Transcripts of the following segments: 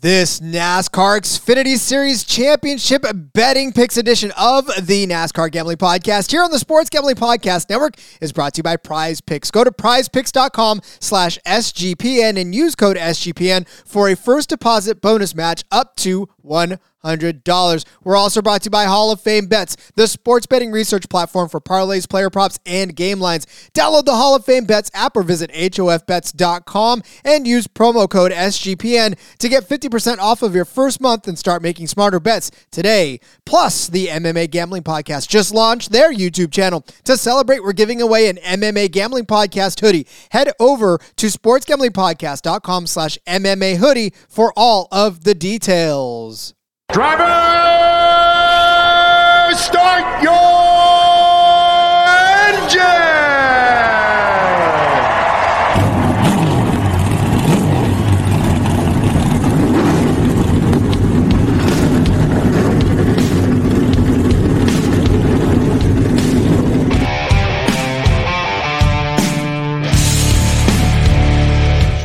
This NASCAR Xfinity Series Championship betting picks edition of the NASCAR Gambling Podcast here on the Sports Gambling Podcast Network is brought to you by Prize Picks. Go to prizepicks.com slash SGPN and use code SGPN for a first deposit bonus match up to $100. We're also brought to you by Hall of Fame Bets, the sports betting research platform for parlays, player props, and game lines. Download the Hall of Fame Bets app or visit HOFBets.com and use promo code SGPN to get 50% off of your first month and start making smarter bets today. Plus, the MMA Gambling Podcast just launched their YouTube channel. To celebrate, we're giving away an MMA Gambling Podcast hoodie. Head over to sportsgamblingpodcast.com slash MMA hoodie for all of the details. Driver, start your engine!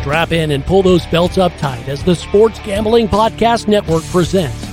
Strap in and pull those belts up tight as the Sports Gambling Podcast Network presents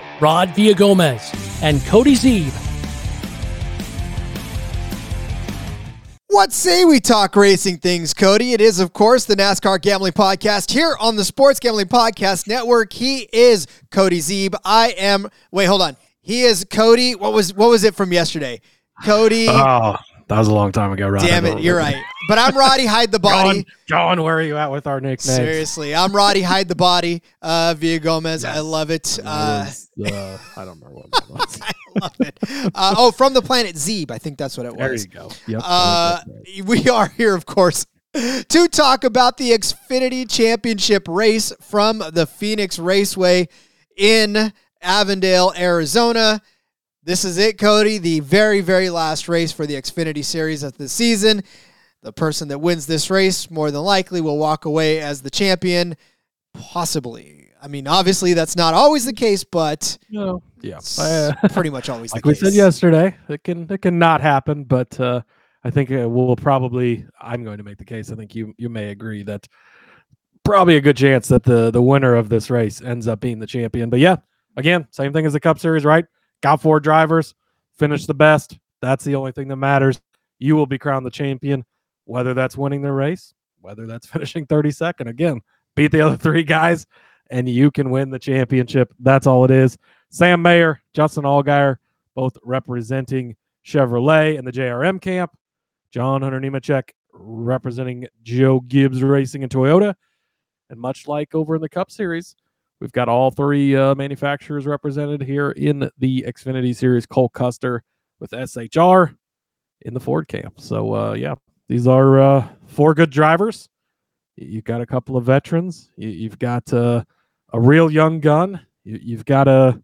Rod Villagomez and Cody Zeeb. What say we talk racing things, Cody? It is, of course, the NASCAR Gambling Podcast here on the Sports Gambling Podcast Network. He is Cody Zeeb. I am. Wait, hold on. He is Cody. What was what was it from yesterday? Cody. Oh, that was a long time ago, Roddy. Damn it, you're right. But I'm Roddy Hide the Body. John, John, where are you at with our nicknames? Seriously, I'm Roddy Hide the Body. Uh, Villagomez. Yes. I love it. Uh, was, uh, I don't remember what that was. I love it. Uh, oh, from the planet Zeeb. I think that's what it was. There you go. Yep. Uh, we are here, of course, to talk about the Xfinity Championship race from the Phoenix Raceway in Avondale, Arizona. This is it, Cody. The very, very last race for the Xfinity Series of the season. The person that wins this race more than likely will walk away as the champion. Possibly. I mean, obviously that's not always the case, but no, yeah, uh, pretty much always. like we said yesterday, it can it can not happen, but uh, I think it will probably. I'm going to make the case. I think you you may agree that probably a good chance that the the winner of this race ends up being the champion. But yeah, Again, same thing as the Cup Series, right? Got four drivers, finish the best. That's the only thing that matters. You will be crowned the champion, whether that's winning the race, whether that's finishing 32nd. Again, beat the other three guys, and you can win the championship. That's all it is. Sam Mayer, Justin Allgaier, both representing Chevrolet and the JRM camp. John Hunter Nemechek representing Joe Gibbs Racing and Toyota. And much like over in the Cup Series, We've got all three uh, manufacturers represented here in the Xfinity Series. Cole Custer with SHR in the Ford camp. So uh, yeah, these are uh, four good drivers. You've got a couple of veterans. You've got uh, a real young gun. You've got a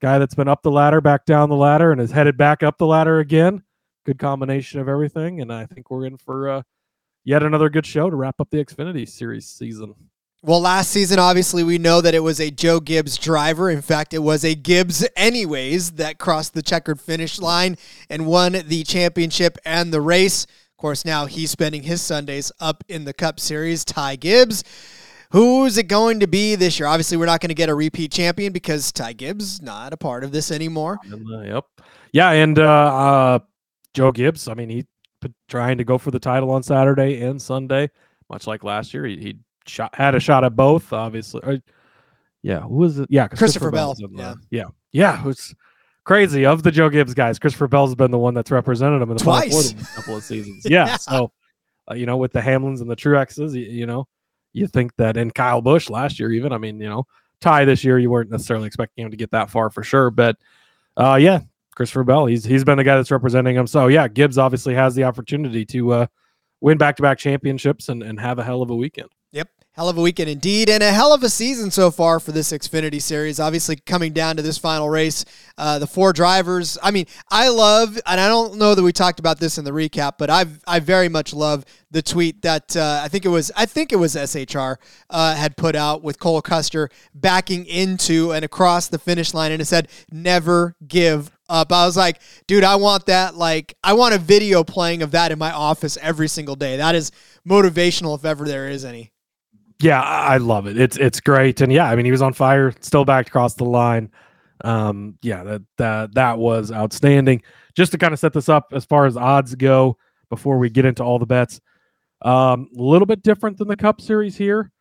guy that's been up the ladder, back down the ladder, and is headed back up the ladder again. Good combination of everything, and I think we're in for uh, yet another good show to wrap up the Xfinity Series season. Well, last season, obviously, we know that it was a Joe Gibbs driver. In fact, it was a Gibbs, anyways, that crossed the checkered finish line and won the championship and the race. Of course, now he's spending his Sundays up in the Cup Series. Ty Gibbs. Who's it going to be this year? Obviously, we're not going to get a repeat champion because Ty Gibbs not a part of this anymore. Yep. Yeah, and uh, uh, Joe Gibbs. I mean, he trying to go for the title on Saturday and Sunday, much like last year. He, he shot had a shot at both, obviously. Yeah, who was it? Yeah, Christopher, Christopher Bell. yeah, yeah, yeah. Was crazy of the Joe Gibbs guys. Christopher Bell's been the one that's represented him in the twice a couple of seasons. Yeah, yeah. so uh, you know, with the Hamlins and the Truexes, you, you know, you think that in Kyle Busch last year, even I mean, you know, Ty this year, you weren't necessarily expecting him to get that far for sure, but uh, yeah, Christopher Bell, he's he's been the guy that's representing him. So yeah, Gibbs obviously has the opportunity to uh, win back to back championships and, and have a hell of a weekend Hell of a weekend indeed, and a hell of a season so far for this Xfinity series. Obviously, coming down to this final race, uh, the four drivers. I mean, I love, and I don't know that we talked about this in the recap, but I I very much love the tweet that uh, I think it was I think it was SHR uh, had put out with Cole Custer backing into and across the finish line, and it said, "Never give up. I was like, dude, I want that. Like, I want a video playing of that in my office every single day. That is motivational if ever there is any yeah, I love it. It's it's great, and yeah, I mean he was on fire, still backed across the line. Um, yeah, that that that was outstanding. Just to kind of set this up as far as odds go before we get into all the bets, um, a little bit different than the Cup Series here.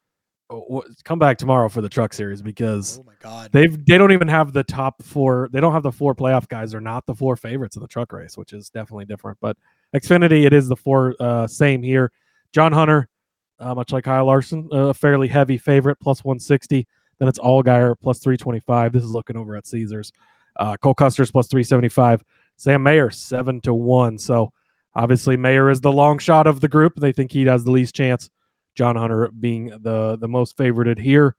Oh, come back tomorrow for the Truck Series because oh my god, they've they don't even have the top four. They don't have the four playoff guys. They're not the four favorites in the Truck Race, which is definitely different. But Xfinity, it is the four uh, same here. John Hunter uh, much like Kyle Larson, a fairly heavy favorite, plus 160. Then it's Allgaier, plus 325. This is looking over at Caesars. Uh, Cole Custer's plus 375. Sam Mayer, 7 to 1. So obviously, Mayer is the long shot of the group. They think he has the least chance. John Hunter being the, the most favorited here.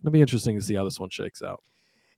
It'll be interesting to see how this one shakes out.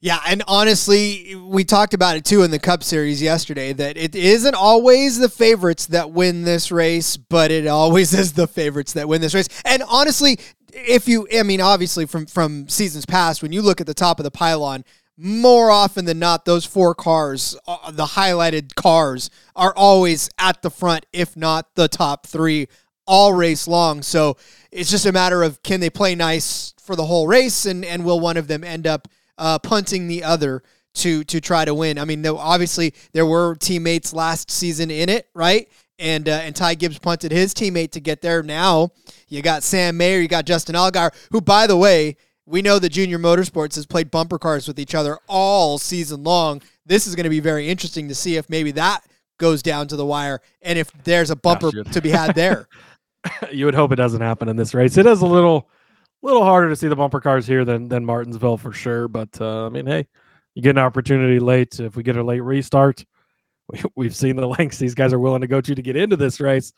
Yeah, and honestly, we talked about it too in the Cup Series yesterday that it isn't always the favorites that win this race, but it always is the favorites that win this race. And honestly, if you, I mean, obviously from from seasons past, when you look at the top of the pylon, more often than not, those four cars, uh, the highlighted cars, are always at the front, if not the top three, all race long. So it's just a matter of can they play nice for the whole race, and and will one of them end up uh, punting the other to to try to win. I mean, though obviously there were teammates last season in it, right? And uh, and Ty Gibbs punted his teammate to get there. Now you got Sam Mayer, you got Justin Allgaier, who by the way we know that Junior Motorsports has played bumper cars with each other all season long. This is going to be very interesting to see if maybe that goes down to the wire and if there's a bumper to be had there. you would hope it doesn't happen in this race. It is a little little harder to see the bumper cars here than than Martinsville for sure. But uh, I mean, hey, you get an opportunity late. If we get a late restart, we, have seen the lengths these guys are willing to go to to get into this race.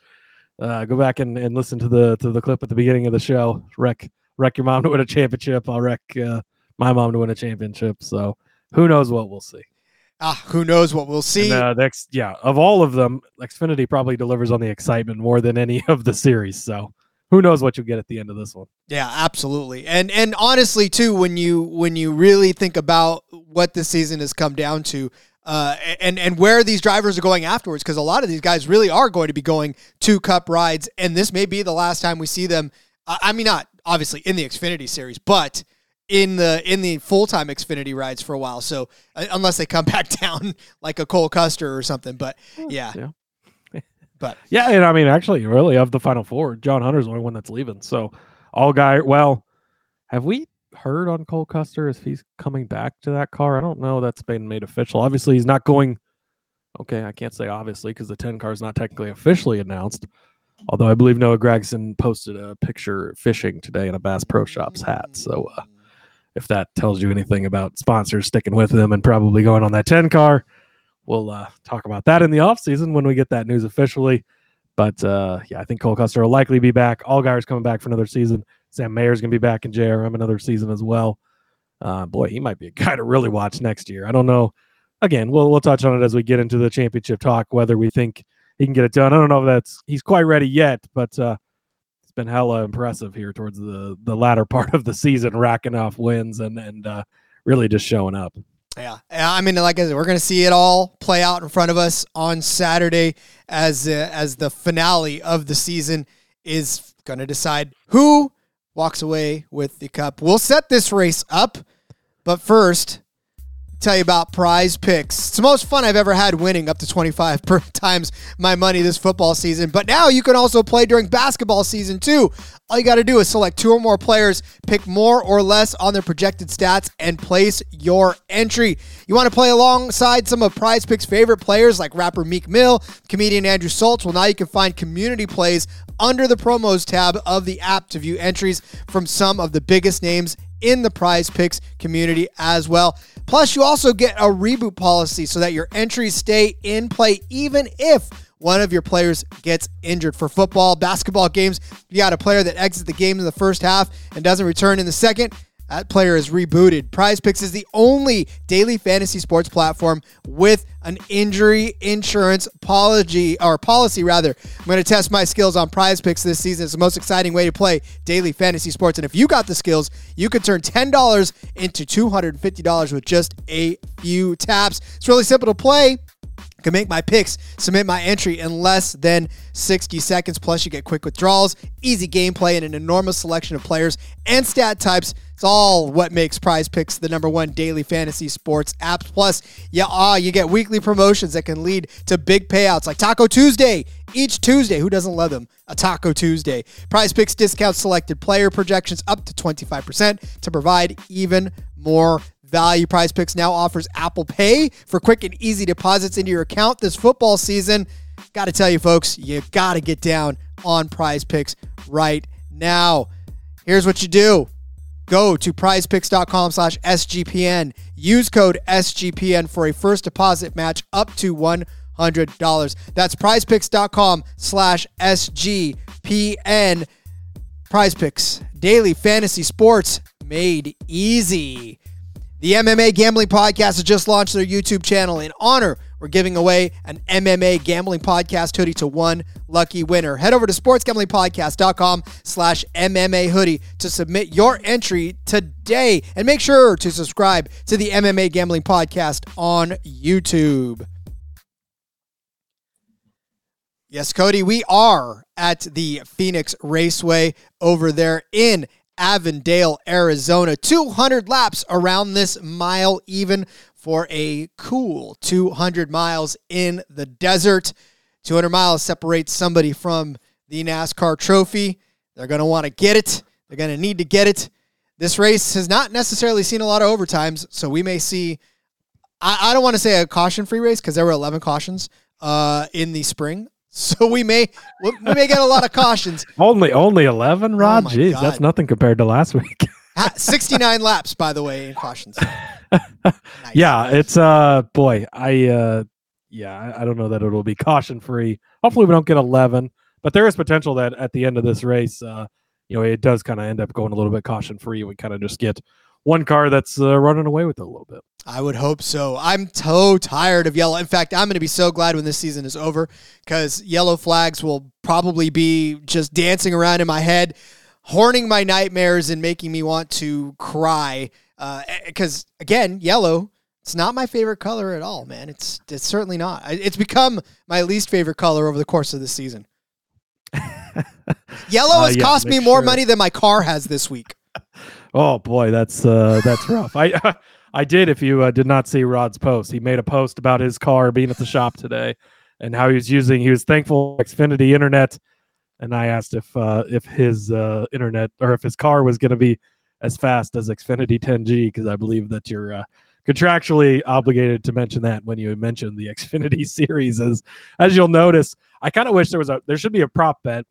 Uh, go back and, and listen to the to the clip at the beginning of the show. Wreck wreck your mom to win a championship. I'll wreck uh, my mom to win a championship. So who knows what we'll see. Ah, who knows what we'll see? And, uh, next, yeah, of all of them, Xfinity probably delivers on the excitement more than any of the series. So who knows what you'll get at the end of this one. Yeah, absolutely. And and honestly too when you when you really think about what this season has come down to uh, and and where these drivers are going afterwards because a lot of these guys really are going to be going to cup rides and this may be the last time we see them I mean not obviously in the Xfinity series but in the in the full-time Xfinity rides for a while so uh, unless they come back down like a Cole Custer or something but yeah. yeah. But yeah, and I mean, actually, really, of the final four, John Hunter's the only one that's leaving. So, Allgaier. Well, have we heard on Cole Custer if he's coming back to that car? I don't know. That's been made official. Obviously, he's not going. Okay, I can't say obviously because the ten car is not technically officially announced. Although I believe Noah Gragson posted a picture fishing today in a Bass Pro Shops hat. So, uh, if that tells you anything about sponsors sticking with them and probably going on that 10 car, we'll uh, talk about that in the offseason when we get that news officially. But uh, yeah, I think Cole Custer will likely be back. Allgaier's coming back for another season. Sam Mayer's going to be back in JRM another season as well. Uh, boy, he might be a guy to really watch next year. I don't know. Again, we'll we'll touch on it as we get into the championship talk. Whether we think he can get it done, I don't know if that's he's quite ready yet. But uh, it's been hella impressive here towards the the latter part of the season, racking off wins and and uh, really just showing up. Yeah, I mean, like I said, we're going to see it all play out in front of us on Saturday as uh, as the finale of the season is going to decide who walks away with the cup. We'll set this race up, but first, tell you about prize picks. It's the most fun I've ever had winning up to 25 per times my money this football season. But now you can also play during basketball season too. All you got to do is select two or more players, pick more or less on their projected stats, and place your entry. You want to play alongside some of Prize Picks' favorite players like rapper Meek Mill, comedian Andrew Schulz? Well, now you can find community plays under the promos tab of the app to view entries from some of the biggest names in the prize picks community as well. Plus, you also get a reboot policy so that your entries stay in play even if one of your players gets injured. For football, basketball games, you got a player that exits the game in the first half and doesn't return in the second. That player is rebooted. Prize Picks is the only daily fantasy sports platform with an injury insurance policy or policy rather. I'm going to test my skills on Prize Picks this season. It's the most exciting way to play daily fantasy sports. And if you got the skills, you could turn $10 into $250 with just a few taps. It's really simple to play can make my picks, submit my entry in less than 60 seconds. Plus, you get quick withdrawals, easy gameplay, and an enormous selection of players and stat types. It's all what makes Prize Picks the number one daily fantasy sports app. Plus, yeah, ah, you get weekly promotions that can lead to big payouts like Taco Tuesday each Tuesday. Who doesn't love them? A Taco Tuesday. Prize Picks discounts selected player projections up to 25% to provide even more value. Prize Picks now offers Apple Pay for quick and easy deposits into your account this football season. Got to tell you, folks, you got to get down on Prize Picks right now. Here's what you do. Go to prizepicks.com slash SGPN. Use code SGPN for a first deposit match up to $100. That's prizepicks.com slash SGPN. Prize Picks, daily fantasy sports made easy. The MMA Gambling Podcast has just launched their YouTube channel. In honor, we're giving away an MMA Gambling Podcast hoodie to one lucky winner. Head over to sportsgamblingpodcast.com slash MMA hoodie to submit your entry today. And make sure to subscribe to the MMA Gambling Podcast on YouTube. Yes, Cody, we are at the Phoenix Raceway over there in Avondale, Arizona. 200 laps around this mile, even for a cool 200 miles in the desert. 200 miles separates somebody from the NASCAR trophy. They're going to want to get it. They're going to need to get it. This race has not necessarily seen a lot of overtimes, so we may see. I, I don't want to say a caution free race because there were 11 cautions uh, in the spring. So we may we may get a lot of cautions. only only eleven, Rod. my Jeez, God. that's nothing compared to last week. 69 laps, by the way, in cautions. Nice. yeah, it's uh boy, I uh yeah, I- don't know that it'll be caution free. Hopefully we don't get 11, but there is potential that at the end of this race uh you know, it does kind of end up going a little bit caution free. We kind of just get one car that's uh, running away with it a little bit. I would hope so. I'm so tired of yellow. In fact, I'm going to be so glad when this season is over because yellow flags will probably be just dancing around in my head, horning my nightmares and making me want to cry. Because again, yellow. It's not my favorite color at all, man. It's it's certainly not. It's become my least favorite color over the course of the season. Yellow Uh, has yeah, cost me make more sure- money than my car has this week. Oh boy, that's uh that's rough. I I did if you uh, did not see Rod's post. He made a post about his car being at the shop today and how he was using he was thankful Xfinity internet and I asked if uh if his uh internet or if his car was going to be as fast as Xfinity 10G because I believe that you're uh, contractually obligated to mention that when you mention the Xfinity series as as you'll notice. I kind of wish there was a there should be a prop bet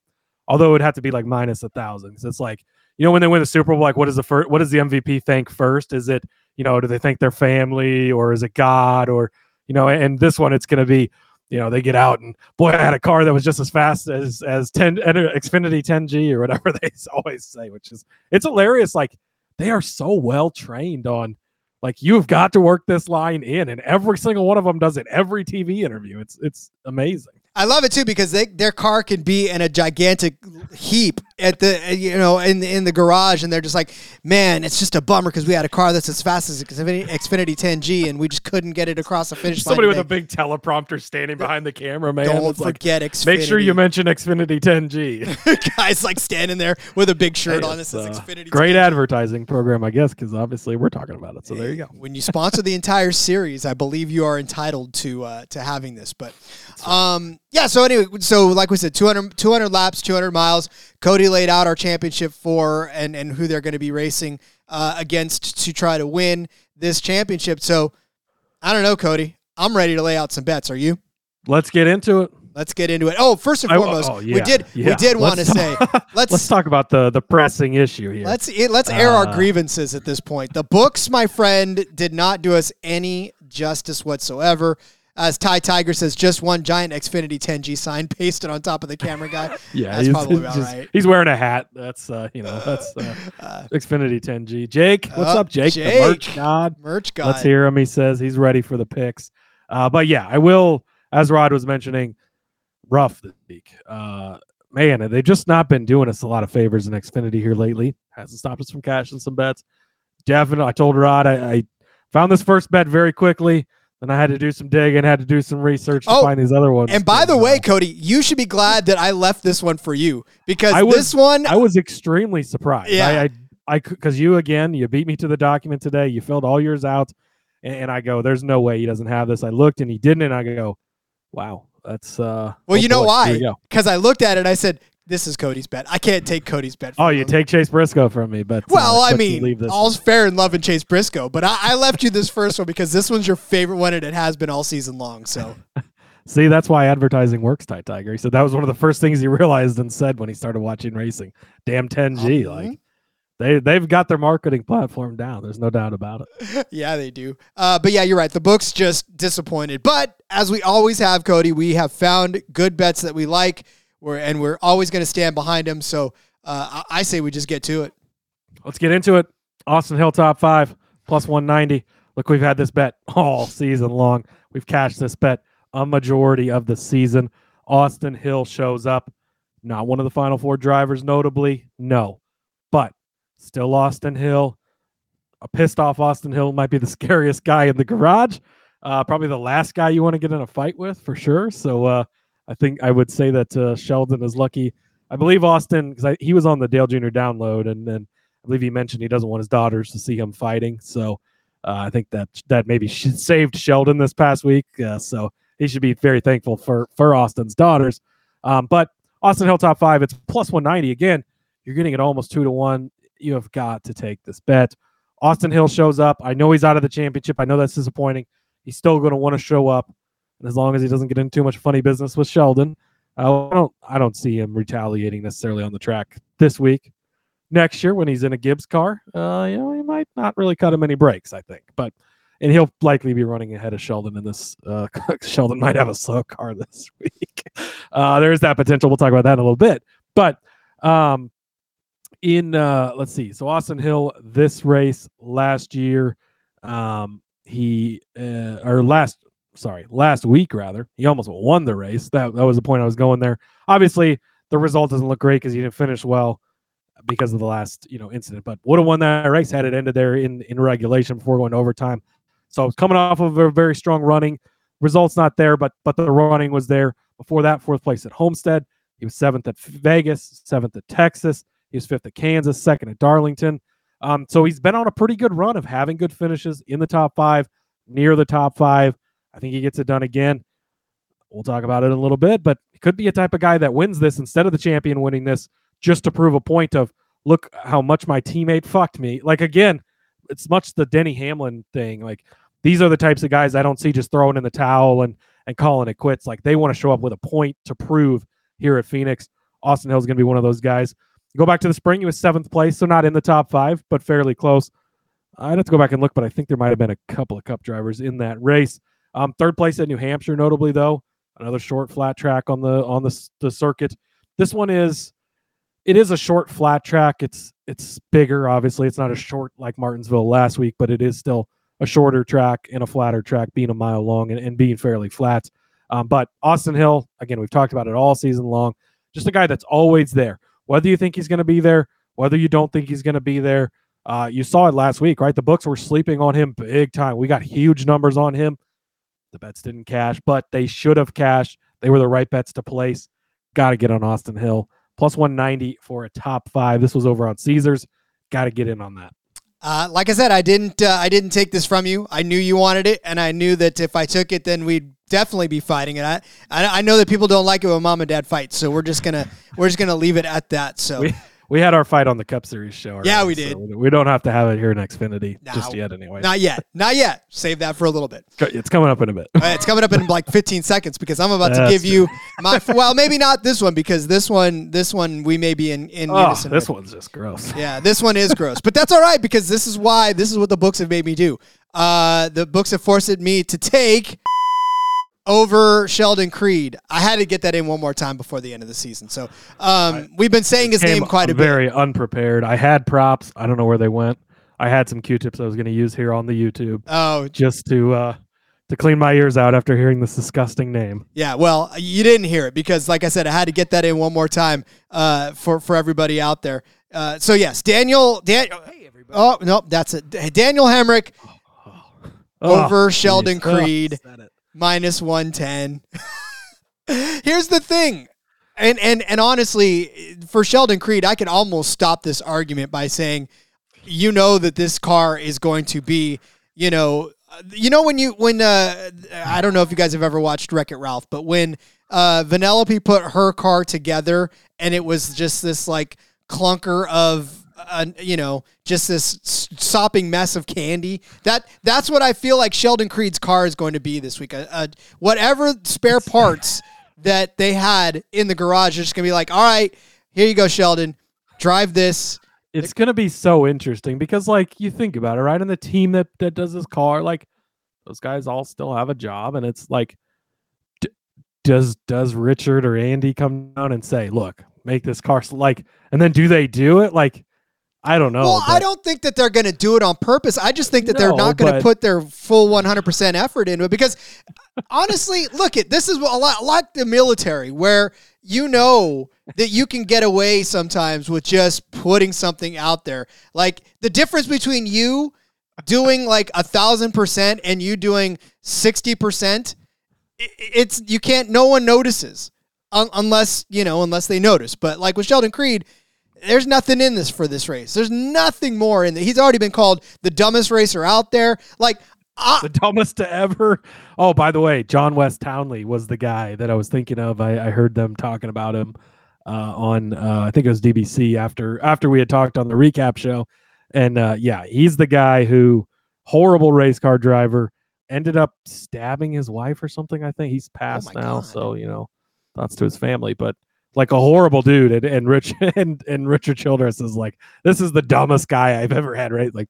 although it would have to be like minus a thousand because it's like you know when they win the Super Bowl, like what is the first? What does the MVP thank first? Is it you know do they thank their family or is it God or you know? And this one, it's going to be you know they get out and boy, I had a car that was just as fast as as ten and, uh, Xfinity 10G or whatever they always say, which is it's hilarious. Like they are so well trained on. Like you've got to work this line in, and every single one of them does it every TV interview. It's it's amazing. I love it too because they, their car can be in a gigantic heap at the you know in in the garage, and they're just like, man, it's just a bummer because we had a car that's as fast as Xfinity, Xfinity 10G, and we just couldn't get it across the finish Somebody line. Somebody with a big teleprompter standing behind the camera, man. Don't It's like, forget Xfinity. Make sure you mention Xfinity 10G. guys like standing there with a big shirt Hey, on that it's, says uh, Xfinity. Great 10G. advertising program, I guess, because obviously we're talking about it. So there you go. When you sponsor the entire series, I believe you are entitled to uh, to having this. But um, yeah, so anyway, so like we said, 200, 200 laps, 200 miles. Cody laid out our championship for and, and who they're going to be racing uh, against to try to win this championship. So I don't know, Cody. I'm ready to lay out some bets. Are you? Let's get into it. Let's get into it. Oh, first and I- foremost, oh, we yeah, did we did want to say let's Let's talk about the the pressing issue here. Let's let's air our Uh, grievances at this point. The books, my friend, did not do us any justice whatsoever. As Ty Tiger says, just one giant Xfinity 10G sign pasted on top of the camera guy. Yeah, That's he's, probably he's about just- right. he's wearing a hat. That's uh, you know, that's uh, Xfinity 10G. Jake, what's Uh, up, Jake? Jake. The merch god. Merch guy. Let's hear him. He says he's ready for the picks. Uh, but yeah, I will. As Rod was mentioning, rough this week. Uh, man, they've just not been doing us a lot of favors in Xfinity here lately. Hasn't stopped us from cashing some bets. Definitely, I told Rod I, I found this first bet very quickly. Then I had to do some digging, had to do some research to Oh, find these other ones. And by the way, Cody, you should be glad that I left this one for you because I was- this one, I was extremely surprised. Yeah. I, because you again, you beat me to the document today. You filled all yours out, and, and I go, "There's no way he doesn't have this." I looked and he didn't, and I go, "Wow, that's uh." well, you know why? Here we go. Because I looked at it, and I said, "This is Cody's bet. I can't take Cody's bet." Oh, you him." take Chase Briscoe from me, but uh, Well, I mean, leave this. all's fair in love and Chase Briscoe, but I, I left you this first one because this one's your favorite one, and it has been all season long. So See, that's why advertising works, Ty Tiger. He said that was one of the first things he realized and said when he started watching racing. Damn 10G, Mhm. like they they've got their marketing platform down. There's no doubt about it. yeah, they do. Uh, but yeah, you're right. The book's just disappointed. But as we always have, Cody, we have found good bets that we like, we're, and we're always going to stand behind them. So uh, I, I say we just get to it. Let's get into it. Austin Hill top five plus 190. Look, we've had this bet all season long. We've cashed this bet a majority of the season. Austin Hill shows up. Not one of the final four drivers, notably. No. But still Austin Hill. A pissed off Austin Hill might be the scariest guy in the garage. Uh, probably the last guy you want to get in a fight with for sure. So uh, I think I would say that uh, Sheldon is lucky. I believe Austin, because he was on the Dale Jr. download, and then I believe he mentioned he doesn't want his daughters to see him fighting. So uh, I think that that maybe saved Sheldon this past week. Uh, so he should be very thankful for for Austin's daughters. Um, but Austin Hill top five, it's plus 190. Again, you're getting it almost two to one. You have got to take this bet. Austin Hill shows up. I know he's out of the championship. I know that's disappointing. He's still going to want to show up. And as long as he doesn't get into too much funny business with Sheldon, I don't I don't see him retaliating necessarily on the track this week. Next year, when he's in a Gibbs car, uh, you know, he might not really cut him any breaks. I think, but and he'll likely be running ahead of Sheldon in this. Uh, Sheldon might have a slow car this week. Uh, there's that potential. We'll talk about that in a little bit. But um, in uh, let's see. So Austin Hill, this race last year, um, he uh, or last sorry last week rather, he almost won the race. That that was the point I was going there. Obviously, the result doesn't look great because he didn't finish well because of the last you know incident, but would have won that race had it ended there in in regulation before going to overtime. So coming off of a very strong running, results not there, but but the running was there. Before that, fourth place at Homestead. He was seventh at Vegas, seventh at Texas. He was fifth at Kansas, second at Darlington. Um, so he's been on a pretty good run of having good finishes in the top five, near the top five. I think he gets it done again. We'll talk about it in a little bit, but he could be a type of guy that wins this instead of the champion winning this just to prove a point of look how much my teammate fucked me. Like again, it's much the Denny Hamlin thing. Like these are the types of guys I don't see just throwing in the towel and and calling it quits. Like they want to show up with a point to prove here at Phoenix. Austin Hill's going to be one of those guys. Go back to the spring, he was seventh place, so not in the top five, but fairly close. I'd have to go back and look, but I think there might have been a couple of cup drivers in that race. Um, third place at New Hampshire, notably though, another short flat track on the on the, the circuit. This one is it is a short flat track. It's it's bigger, obviously. It's not as short like Martinsville last week, but it is still a shorter track and a flatter track, being a mile long and, and being fairly flat. Um, but Austin Hill, again, we've talked about it all season long. Just a guy that's always there. Whether you think he's going to be there, whether you don't think he's going to be there, uh, you saw it last week, right? The books were sleeping on him big time. We got huge numbers on him. The bets didn't cash, but they should have cashed. They were the right bets to place. Got to get on Austin Hill. Plus 190 for a top five. This was over on Caesars. Got to get in on that. Uh, like I said, I didn't. Uh, I didn't take this from you. I knew you wanted it, and I knew that if I took it, then we'd definitely be fighting it. I, I, I know that people don't like it when mom and dad fight, so we're just gonna we're just gonna leave it at that. So We, we had our fight on the Cup Series show. Yeah, we did. we- we don't have to have it here in Xfinity No. just yet, anyway. not yet, not yet. Save that for a little bit. It's coming up in a bit. Uh, it's coming up in like 15 seconds because I'm about to That's give you my. Well, maybe not this one because this one, this one we may be in in oh, this with. one's just gross. Yeah, this one is gross, but that's all right because this is why this is what the books have made me do. Uh, the books have forced me to take over Sheldon Creed. I had to get that in one more time before the end of the season. So um, we've been saying his Came name quite a bit. very unprepared. I had props. I don't know where they went. I had some Q-tips I was going to use here on the YouTube Oh, just to uh, to clean my ears out after hearing this disgusting name. Yeah, well, you didn't hear it because, like I said, I had to get that in one more time uh, for for everybody out there. Uh, so yes, Daniel. Dan- oh nope, that's it. Daniel Hemric over Oh, Sheldon jeez. Oh, Creed said it. Minus one ten. Here's the thing. And, and and honestly, for Sheldon Creed, I could almost stop this argument by saying, you know that this car is going to be, you know, uh, you know when you when uh, I don't know if you guys have ever watched Wreck It Ralph, but when uh, Vanellope put her car together and it was just this like clunker of uh, you know just this sopping mess of candy. That that's what I feel like Sheldon Creed's car is going to be this week. Uh, uh, whatever spare parts that they had in the garage, just gonna be like, all right, here you go, Sheldon, drive this. It's going to be so interesting because, like, you think about it, right? And the team that that does this car, like, those guys all still have a job, and it's like, d- does does Richard or Andy come down and say, "Look, make this car like," and then do they do it? Like, I don't know. well, I don't think that they're going to do it on purpose. I just think that they're not going to but- put their full 100% effort into it because honestly, look at this is a lot like the military where you know that you can get away sometimes with just putting something out there. Like the difference between you doing like a thousand percent and you doing 60%, it's you can't, no one notices un- unless, you know, unless they notice. But like with Sheldon Creed, there's nothing in this for this race. There's nothing more in there. He's already been called the dumbest racer out there. Like, I, the dumbest to ever. Oh, by the way, John Wes Townley was the guy that I was thinking of. I, I heard them talking about him uh, on uh, I think it was DBC after after we had talked on the recap show, and uh, yeah, he's the guy who horrible race car driver ended up stabbing his wife or something. I think he's passed my now, God. so you know, thoughts to his family, but. Like a horrible dude, and, and Rich and, and Richard Childress is like, this is the dumbest guy I've ever had. Right? Like,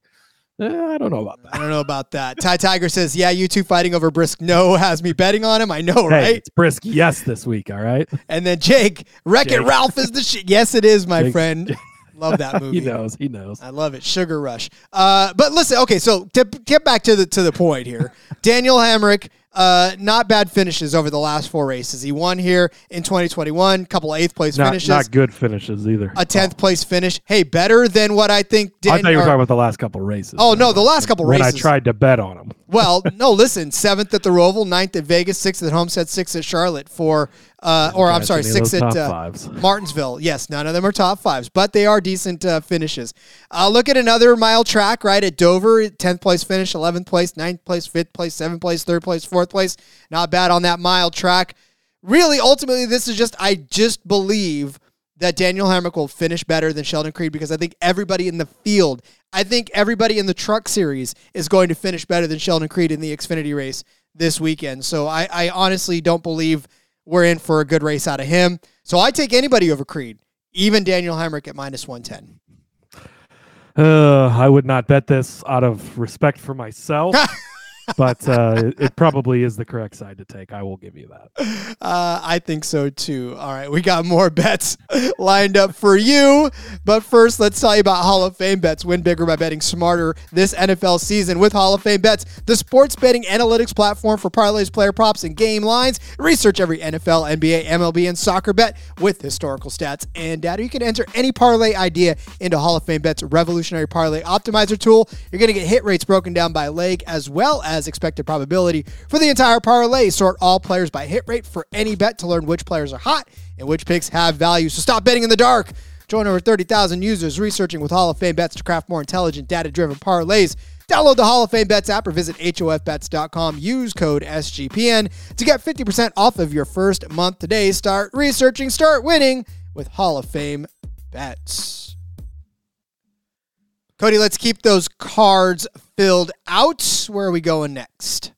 eh, I don't know about that. I don't know about that. Ty Tiger says, "Yeah, you two fighting over Brisk. No, has me betting on him. I know, Hey, right?" it's brisk. Yes, this week. All right. And then Jake, Wreck It Ralph is the shit. Yes, it is, my Jake's- friend. Love that movie. he knows. He knows. I love it. Sugar Rush. Uh, but listen, okay, so to get back to the to the point here, Daniel Hemric, uh, not bad finishes over the last four races. He won here in 2021, couple eighth place Not, finishes, not good finishes either. a tenth place finish. Hey, better than what I think. Oh, I thought you were or- talking about the last couple races. Oh no, the last couple when races. I tried to bet on him. Well, no, listen, seventh at the Roval, ninth at Vegas, sixth at Homestead, sixth at Charlotte for, uh, or I'm sorry, any of sixth those at uh. Martinsville. Yes, none of them are top fives, but they are decent uh, finishes. Uh, look at another mile track right at Dover, 10th place finish, 11th place, 9th place, 5th place, 7th place, 3rd place, 4th place. Not bad on that mile track. Really, ultimately, this is just, I just believe that Daniel Hemric will finish better than Sheldon Creed because I think everybody in the field, I think everybody in the truck series is going to finish better than Sheldon Creed in the Xfinity race this weekend. So I, I honestly don't believe we're in for a good race out of him. So I take anybody over Creed, even Daniel Hemric at minus 110. Uh, I would not bet this out of respect for myself, but uh, it, probably is the correct side to take. I will give you that. Uh, I think so too. All right, we got more bets lined up for you. But first, let's tell you about Hall of Fame bets. Win bigger by betting smarter this NFL season with Hall of Fame bets, the sports betting analytics platform for parlays, player props, and game lines. Research every NFL, NBA, MLB, and soccer bet with historical stats and data. You can enter any parlay idea into Hall of Fame bets revolutionary parlay optimizer tool. You're going to get hit rates broken down by leg as well as expected probability for the entire parlay. Sort all players by hit rate for any bet to learn which players are hot and which picks have value. So stop betting in the dark. Join over 30,000 users researching with Hall of Fame bets to craft more intelligent, data driven parlays. Download the Hall of Fame Bets app or visit HOFBets.com. Use code SGPN to get 50% off of your first month today. Start researching, start winning with Hall of Fame Bets. Cody, let's keep those cards filled out. Where are we going next?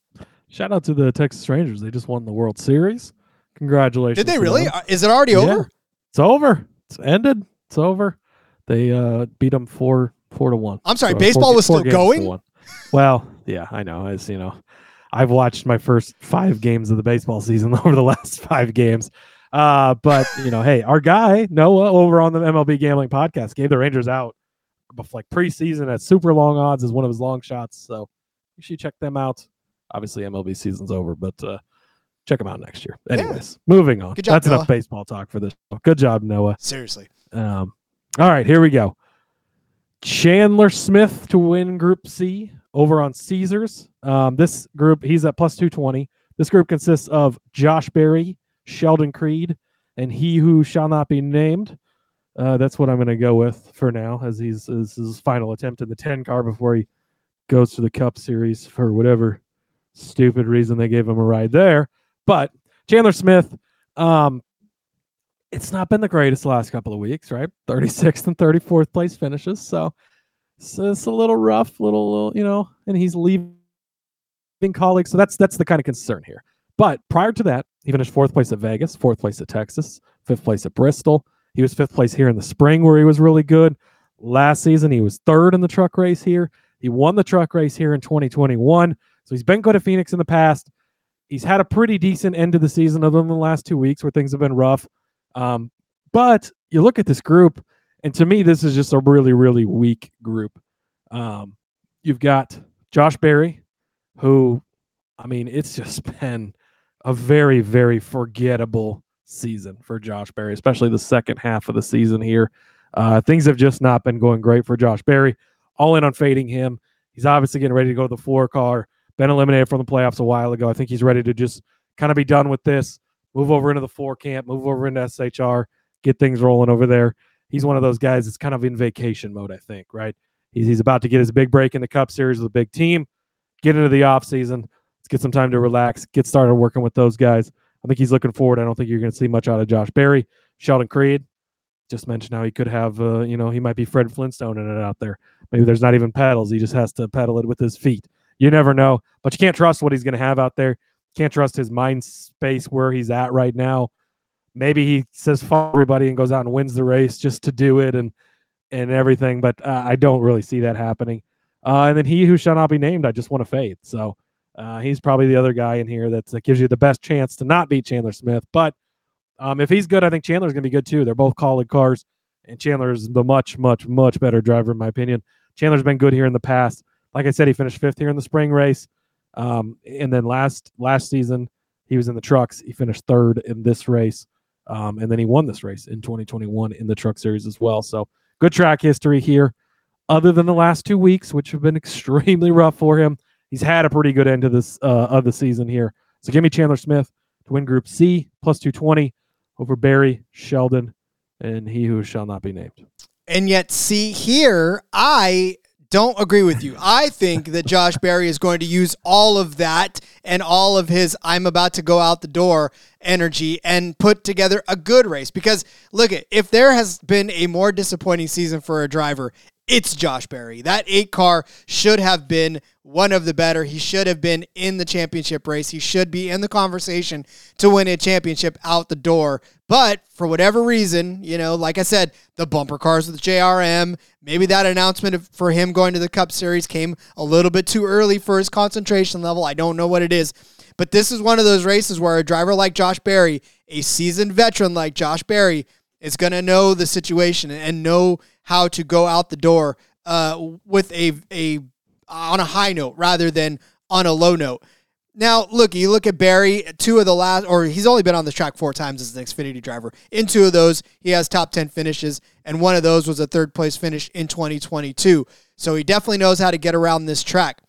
Shout out to the Texas Rangers. They just won the World Series. Congratulations. Did they really? Is it already Yeah. over? It's over. It's ended. It's over. They uh, beat them four four to one. I'm sorry, So, baseball four- was four still going? Well, yeah, I know. As you know, I've watched my first five games of the baseball season over the last five games. Uh, but you know, hey, our guy Noah over on the MLB Gambling Podcast gave the Rangers out like preseason at super long odds is one of his long shots. So you should check them out. Obviously, MLB season's over, but uh, check them out next year. Anyways, yeah. moving on. Good job, That's Noah. enough baseball talk for this. Good job, Noah. Seriously. Um, all right, here we go. Chandler Smith to win Group C over on Caesars. Um, this group, he's at plus 220. This group consists of Josh Berry, Sheldon Creed, and he who shall not be named. Uh, that's what I'm going to go with for now, as he's his final attempt in the 10 car before he goes to the Cup Series for whatever stupid reason they gave him a ride there. But Chandler Smith, um, it's not been the greatest last couple of weeks, right? 36th and 34th place finishes. So, so it's a little rough, little, little, you know, and he's leaving Kaulig's. So that's that's the kind of concern here. But prior to that, he finished fourth place at Vegas, fourth place at Texas, fifth place at Bristol. He was fifth place here in the spring where he was really good. Last season, he was third in the truck race here. He won the truck race here in 2021. So he's been good at Phoenix in the past. He's had a pretty decent end of the season, other than the last two weeks where things have been rough. Um, but you look at this group, and to me, this is just a really, really weak group. Um, you've got Josh Berry, who, I mean, it's just been a very, very forgettable season for Josh Berry, especially the second half of the season here. Uh, things have just not been going great for Josh Berry. All in on fading him. He's obviously getting ready to go to the four car. Been eliminated from the playoffs a while ago. I think he's ready to just kind of be done with this move over into the Ford camp, move over into SHR, get things rolling over there. He's one of those guys that's kind of in vacation mode, I think, right? He's, he's about to get his big break in the Cup Series with a big team, get into the off season. Let's get some time to relax, get started working with those guys. I think he's looking forward. I don't think you're going to see much out of Josh Berry. Sheldon Creed, just mentioned how he could have, uh, you know, he might be Fred Flintstone in it out there. Maybe there's not even pedals. He just has to pedal it with his feet. You never know, but you can't trust what he's going to have out there. Can't trust his mind space where he's at right now. Maybe he says fuck everybody and goes out and wins the race just to do it and and everything. But uh, I don't really see that happening. Uh, and then he who shall not be named, I just want to fade. So uh, he's probably the other guy in here that gives you the best chance to not beat Chandler Smith. But um, if he's good, I think Chandler's going to be good too. They're both Kaulig cars, and Chandler's the much, much, much better driver in my opinion. Chandler's been good here in the past. Like I said, he finished fifth here in the spring race. Um, and then last last season, he was in the trucks. He finished third in this race, um, and then he won this race in 2021 in the Truck Series as well. So good track history here. Other than the last two weeks, which have been extremely rough for him, he's had a pretty good end of this uh, of the season here. So give me Chandler Smith to win Group C plus 220 over Berry Sheldon, and he who shall not be named. And yet, see here, I don't agree with you. I think that Josh Berry is going to use all of that and all of his I'm about to go out the door energy and put together a good race. Because look at if there has been a more disappointing season for a driver, it's Josh Berry. That eight car should have been one of the better. He should have been in the championship race. He should be in the conversation to win a championship out the door. But for whatever reason, you know, like I said, the bumper cars with JRM, maybe that announcement for him going to the Cup Series came a little bit too early for his concentration level. I don't know what it is. But this is one of those races where a driver like Josh Berry, a seasoned veteran like Josh Berry, is going to know the situation and know how to go out the door uh, with a a Uh, on a high note rather than on a low note. Now, look, you look at Berry, two of the last, or he's only been on this track four times as an Xfinity driver. In two of those, he has top 10 finishes, and one of those was a third place finish in 2022. So he definitely knows how to get around this track.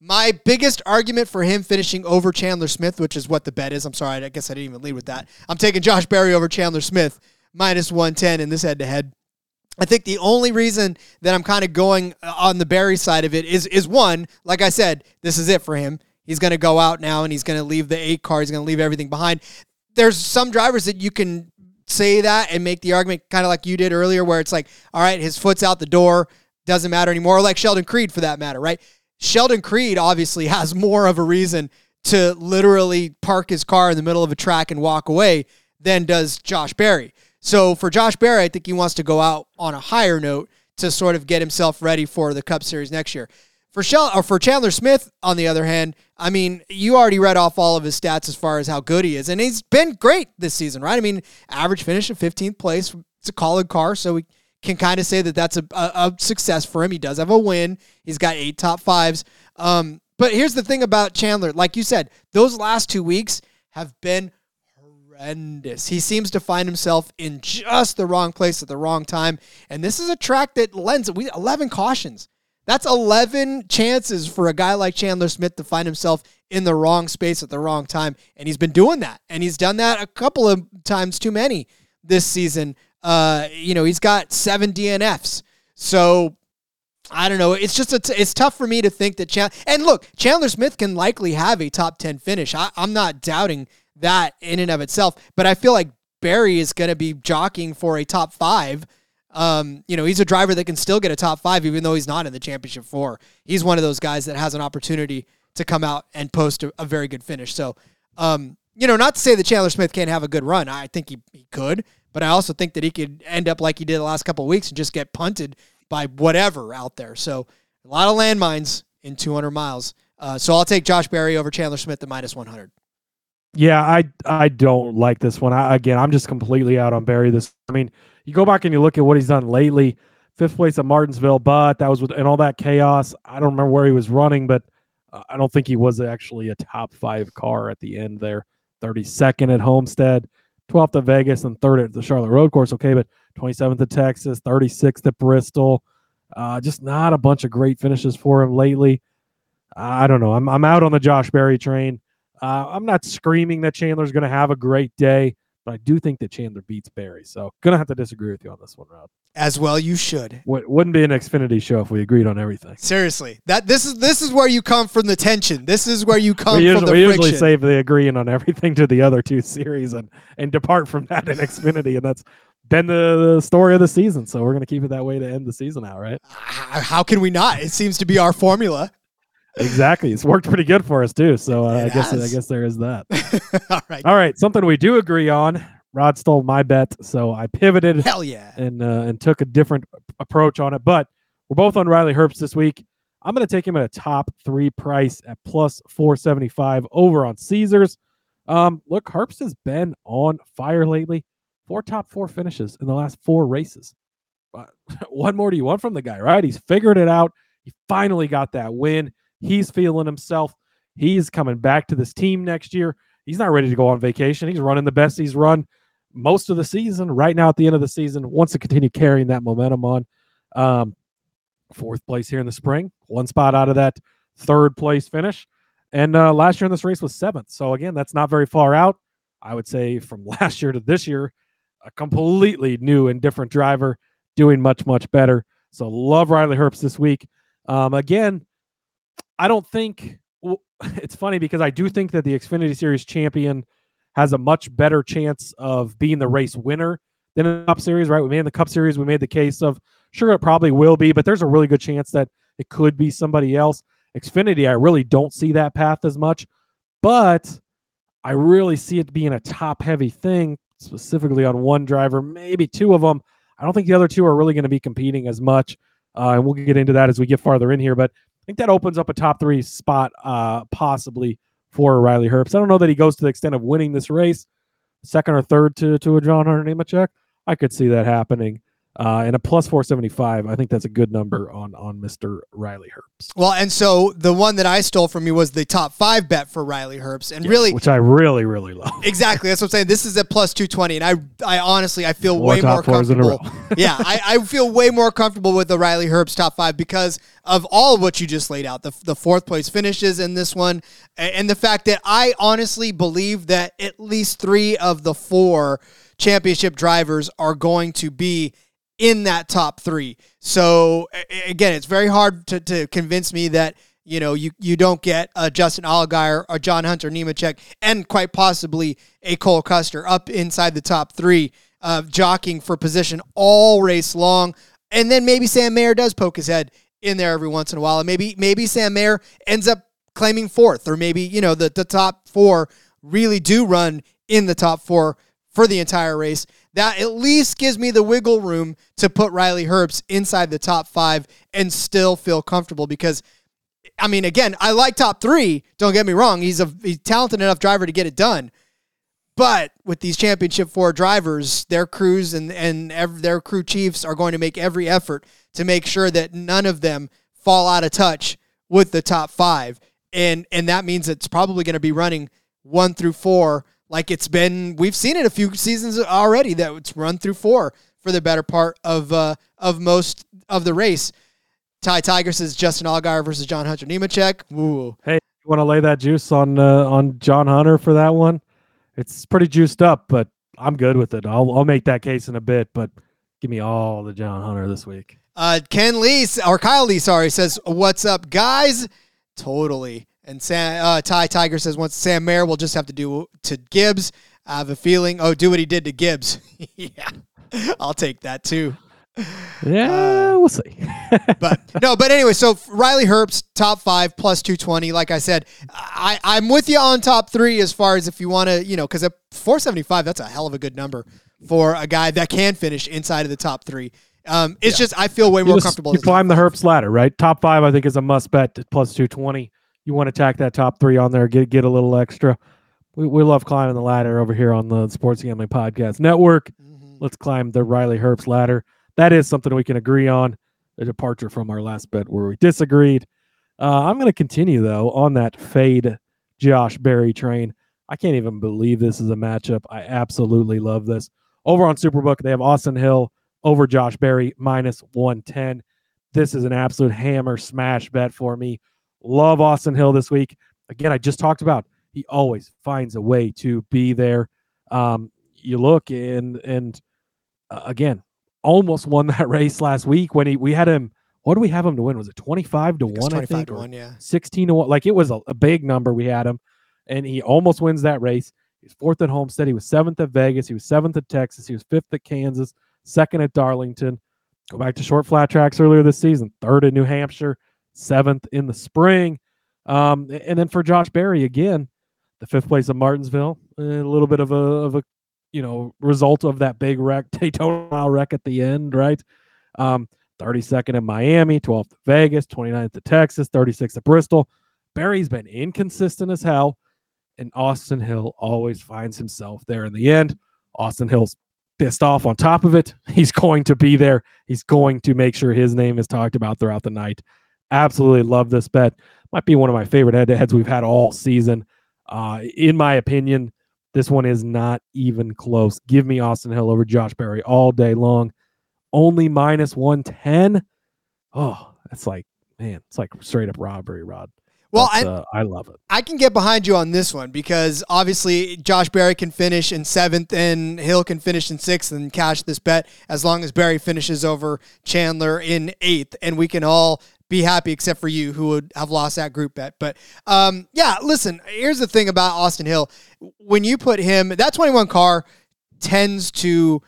My biggest argument for him finishing over Chandler Smith, which is what the bet is, I'm sorry, I guess I didn't even lead with that. I'm taking Josh Berry over Chandler Smith, minus 110 in this head to head. I think the only reason that I'm kind of going uh, on the Berry side of it is is one, like I said, this is it for him. He's going to go out now and he's going to leave the eight car. He's going to leave everything behind. There's some drivers that you can say that and make the argument kind of like you did earlier, where it's like, all right, his foot's out the door, doesn't matter anymore, like Sheldon Creed for that matter, right? Sheldon Creed obviously has more of a reason to literally park his car in the middle of a track and walk away than does Josh Berry. So for Josh Berry, I think he wants to go out on a higher note to sort of get himself ready for the Cup Series next year. For Shell or for Chandler Smith, on the other hand, I mean, you already read off all of his stats as far as how good he is, and he's been great this season, right? I mean, average finish in 15th place. It's a Kaulig car, so we can kind of say that that's a, a, a, success for him. He does have a win. He's got eight top fives. Um, but here's the thing about Chandler, like you said, those last two weeks have been horrendous. He seems to find himself in just the wrong place at the wrong time, and this is a track that lends we 11 cautions. That's 11 chances for a guy like Chandler Smith to find himself in the wrong space at the wrong time. And he's been doing that. And he's done that a couple of times too many this season. Uh, you know, he's got seven DNFs. So I don't know. It's just a t- it's tough for me to think that and look, Chandler Smith can likely have a top 10 finish. I, I'm not doubting that in and of itself, but I feel like Berry is going to be jockeying for a top five um, you know, he's a driver that can still get a top five, even though he's not in the championship four. He's one of those guys that has an opportunity to come out and post a, a very good finish. So, um, you know, not to say that Chandler Smith can't have a good run. I think he, he could, but I also think that he could end up like he did the last couple weeks and just get punted by whatever out there. So, a lot of landmines in 200 miles. Uh, so I'll take Josh Berry over Chandler Smith at minus 100. Yeah, I I don't like this one. I, again, I'm just completely out on Berry. This, I mean, you go back and you look at what he's done lately. Fifth place at Martinsville, but that was with and all that chaos. I don't remember where he was running, but I don't think he was actually a top five car at the end there. 32nd at Homestead, 12th at Vegas, and third at the Charlotte Road Course. Okay, but 27th at Texas, 36th at Bristol. Uh, just not a bunch of great finishes for him lately. I don't know. I'm I'm out on the Josh Berry train. Uh, I'm not screaming that Chandler's going to have a great day, but I do think that Chandler beats Berry. So gonna have to disagree with you on this one, Rob. As well, you should. W- wouldn't be an Xfinity show if we agreed on everything. Seriously, that this is this is where you come from the tension. This is where you come we usually, from the we friction. usually save the agreeing on everything to the other two series and and depart from that in Xfinity, and that's been the, the story of the season. So we're gonna keep it that way to end the season out, right? How can we not? It seems to be our formula. Exactly. It's worked pretty good for us too. So uh, I guess I guess there is that. All right. All right. Something we do agree on. Rod stole my bet, so I pivoted. Hell yeah. And uh, and took a different approach on it. But we're both on Riley Herbst this week. I'm going to take him at a top three price at plus 475 over on Caesars. Um, look, Herbst has been on fire lately. Four top four finishes in the last four races. But what more do you want from the guy, right? He's figured it out. He finally got that win. He's feeling himself. He's coming back to this team next year. He's not ready to go on vacation. He's running the best he's run most of the season. Right now, at the end of the season, wants to continue carrying that momentum on. Um, fourth place here in the spring, one spot out of that third place finish. And uh, last year in this race was seventh. So again, that's not very far out. I would say from last year to this year, a completely new and different driver doing much, much better. So love Riley Herbst this week. Um, again, I don't think well, it's funny because I do think that the Xfinity Series champion has a much better chance of being the race winner than the Cup Series, right? We made the Cup Series, we made the case of sure it probably will be, but there's a really good chance that it could be somebody else. Xfinity, I really don't see that path as much, but I really see it being a top heavy thing, specifically on one driver, maybe two of them. I don't think the other two are really going to be competing as much. Uh, and we'll get into that as we get farther in here. But think that opens up a top three spot, uh, possibly for Riley Herbst. I don't know that he goes to the extent of winning this race, second or third to to a John Hunter Nemechek. I could see that happening. Uh, and a plus 475, I think that's a good number on on Mr. Riley Herbst. Well, and so the one that I stole from you was the top five bet for Riley Herbst, and Yes, really, which I really really love. exactly that's what I'm saying. This is at plus two twenty, and I, I honestly, I feel Four way more top fours in a comfortable. yeah, I, I feel way more comfortable with the Riley Herbst top five because of all of what you just laid out. The the fourth place finishes in this one, and the fact that I honestly believe that at least three of the four championship drivers are going to be in that top three. So again, it's very hard to, to convince me that you know you you don't get a Justin Allgaier, a John Hunter Nemechek, and quite possibly a Cole Custer up inside the top three, uh, jockeying for position all race long. And then maybe Sam Mayer does poke his head in there every once in a while, and maybe maybe Sam Mayer ends up claiming fourth, or maybe you know the the top four really do run in the top four for the entire race. That at least gives me the wiggle room to put Riley Herbst inside the top five and still feel comfortable because I mean, again, I like top three. Don't get me wrong. He's a he's talented enough driver to get it done. But with these championship four drivers, their crews and and ev- their crew chiefs are going to make every effort to make sure that none of them fall out of touch with the top five, and and that means it's probably going to be running one through four like it's been. We've seen it a few seasons already that it's run through four for the better part of uh, of most of the race. Ty Tiger says Justin Allgaier versus John Hunter Nemechek. Ooh. Hey, you want to lay that juice on uh, on John Hunter for that one? It's pretty juiced up, but I'm good with it. I'll I'll make that case in a bit, but give me all the John Hunter this week. Uh, Ken Lee or Kyle Lee, sorry, says, "What's up, guys?" Totally. And Sam, uh, Ty Tiger says, "Once Sam Mayer will just have to do to Gibbs." I have a feeling. Oh, do what he did to Gibbs. yeah, I'll take that too. Yeah, we'll see. but no, but anyway, so Riley Herbst top five plus two twenty. Like I said, I I'm with you on top three as far as if you want to, you know, because at four seventy five, that's a hell of a good number for a guy that can finish inside of the top three. Um, it's just I feel way You more just- comfortable. You climb the. Herbst ladder, right? Top five, I think, is a must bet. at Plus two twenty. You want to tack that top three on there, get get a little extra. We we love climbing the ladder over here on the Sports Gambling Podcast Network. Mhm. Let's climb the Riley Herbst ladder. That is something we can agree on. A departure from our last bet where we disagreed. Uh, I'm going to continue though on that fade Josh Berry train. I can't even believe this is a matchup. I absolutely love this. Over on Superbook, they have Austin Hill over Josh Berry minus 110. This is an absolute hammer smash bet for me. Love Austin Hill this week. Again, I just talked about he always finds a way to be there. Um, you look and and uh, again, almost won that race last week when he we had him. What do we have him to win? Was it twenty five to one? I 25 think to 1, yeah. 16 to 1. Like it was a, a big number we had him, and he almost wins that race. He's fourth at Homestead. He was seventh at Vegas. He was seventh at Texas. He was fifth at Kansas, second at Darlington. Go back to short flat tracks earlier this season, third at New Hampshire, seventh in the spring. Um, and then for Josh Berry again, the fifth place of Martinsville, a little bit of a of a you know result of that big wreck, Daytona mile wreck at the end, right? Um, 32nd in Miami, 12th at Vegas, 29th at Texas, 36th at Bristol. Berry's been inconsistent as hell, and Austin Hill always finds himself there in the end. Austin Hill's pissed off on top of it. He's going to be there. He's going to make sure his name is talked about throughout the night. Absolutely love this bet. Might be one of my favorite head to heads we've had all season. Uh, in my opinion, this one is not even close. Give me Austin Hill over Josh Berry all day long. Only minus 110. Oh, that's like, man, it's like straight up robbery, Rod. Well, I, uh, I love it. I can get behind you on this one because obviously Josh Berry can finish in seventh and Hill can finish in sixth and cash this bet as long as Berry finishes over Chandler in eighth, and we can all be happy except for you who would have lost that group bet. But um, yeah, listen, here's the thing about Austin Hill: when you put him, that 21 car tends to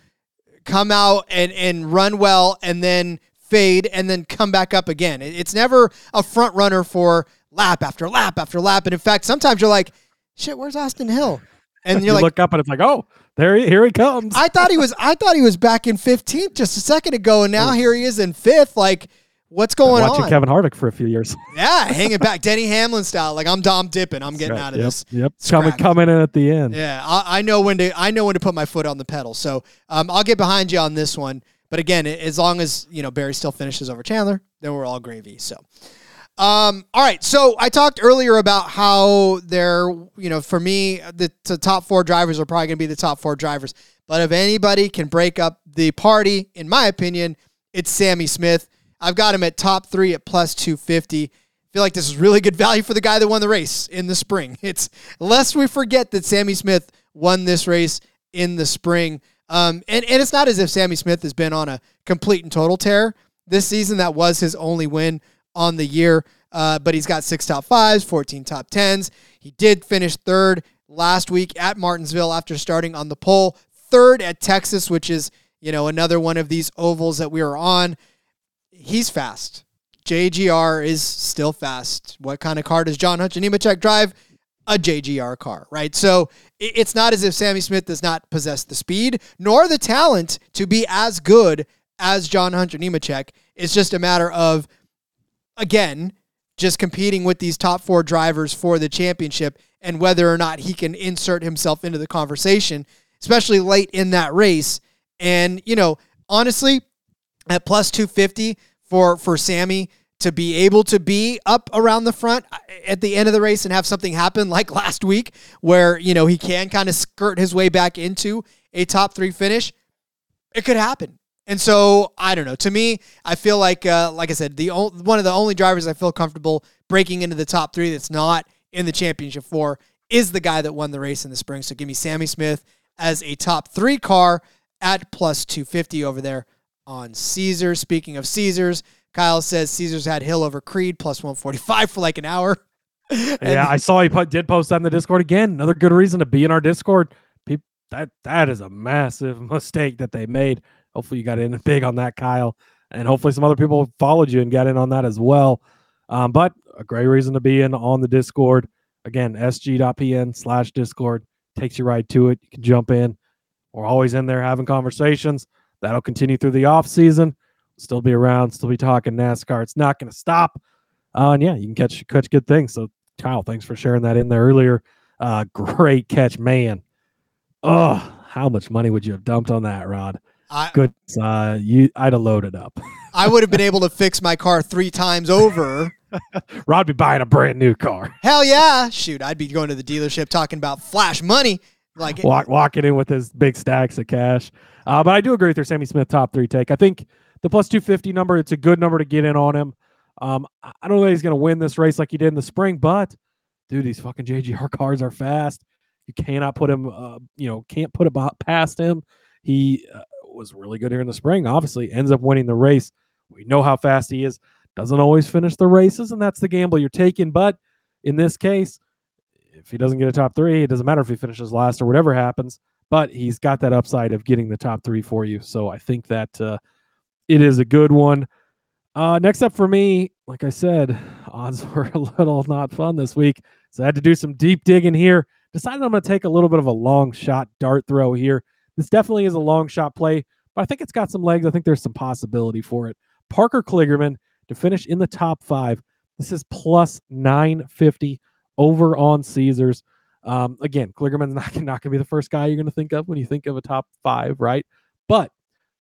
come out and and run well and then fade and then come back up again. It's never a front runner for lap after lap after lap. And in fact, sometimes you're like, shit, where's Austin Hill? And you you're like, look up and it's like, oh, there, he, here he comes. I thought he was, I thought he was back in 15th just a second ago, and now here he is in fifth. Like, what's going watching on? Watching Kevin Harvick for a few years. Yeah, hanging back, Denny Hamlin style. Like I'm Dom dipping. I'm getting Right, out of yep, this. Yep, coming scrap. coming in at the end. Yeah, I, I know when to I know when to put my foot on the pedal. So um, I'll get behind you on this one. But again, as long as you know Berry still finishes over Chandler, then we're all gravy. So, um, all right. So I talked earlier about how they're you know for me the, the top four drivers are probably going to be the top four drivers. But if anybody can break up the party, in my opinion, it's Sammy Smith. I've got him at top three at plus two fifty feel like this is really good value for the guy that won the race in the spring. It's lest we forget that Sammy Smith won this race in the spring. Um, and, and it's not as if Sammy Smith has been on a complete and total tear this season. That was his only win on the year. Uh, but he's got six top fives, 14 top tens. He did finish third last week at Martinsville after starting on the pole, third at Texas, which is, you know, another one of these ovals that we are on. He's fast. JGR is still fast. What kind of car does John Hunter Nemechek drive? A JGR car, right? So it's not as if Sammy Smith does not possess the speed nor the talent to be as good as John Hunter Nemechek. It's just a matter of, again, just competing with these top four drivers for the championship and whether or not he can insert himself into the conversation, especially late in that race. And, you know, honestly, at plus 250 for, for Sammy to be able to be up around the front at the end of the race and have something happen like last week where, you know, he can kind of skirt his way back into a top three finish, it could happen. And so I don't know. To me, I feel like, uh, like I said, the o- one of the only drivers I feel comfortable breaking into the top three that's not in the championship four is the guy that won the race in the spring. So give me Sammy Smith as a top three car at plus 250 over there on Caesar. Speaking of Caesars, Kyle says Caesars had Hill over Creed plus 145 for like an hour. yeah, I saw he put, did post that in the Discord again. Another good reason to be in our Discord. People, that that is a massive mistake that they made. Hopefully, you got in big on that, Kyle, and hopefully some other people followed you and got in on that as well. Um, but a great reason to be in on the Discord. Again, sg.pn slash Discord takes you right to it. You can jump in. We're always in there having conversations. That'll continue through the off season. Still be around. Still be talking NASCAR. It's not going to stop. Uh, and yeah, you can catch catch good things. So Kyle, thanks for sharing that in there earlier. Uh, great catch, man. Oh, how much money would you have dumped on that, Rod? I, Good. Uh, you, I'd have loaded up. I would have been able to fix my car three times over. Rod be buying a brand new car. Hell yeah. Shoot, I'd be going to the dealership talking about flash money. Like, Walk, walking in with his big stacks of cash. Uh, but I do agree with your Sammy Smith top three take. I think the plus 250 number, it's a good number to get in on him. Um, I don't know that he's going to win this race like he did in the spring, but dude, these fucking JGR cars are fast. You cannot put him, uh, you know, can't put it past him. He uh, was really good here in the spring. Obviously, ends up winning the race. We know how fast he is. Doesn't always finish the races, and that's the gamble you're taking. But in this case, if he doesn't get a top three, it doesn't matter if he finishes last or whatever happens. But he's got that upside of getting the top three for you. So I think that uh, it is a good one. Uh, next up for me, like I said, odds were a little not fun this week. So I had to do some deep digging here. Decided I'm going to take a little bit of a long shot dart throw here. This definitely is a long shot play, but I think it's got some legs. I think there's some possibility for it. Parker Kligerman to finish in the top five. This is plus 950 over on Caesars. Um, again, Kligerman's not, not going to be the first guy you're going to think of when you think of a top five, right? But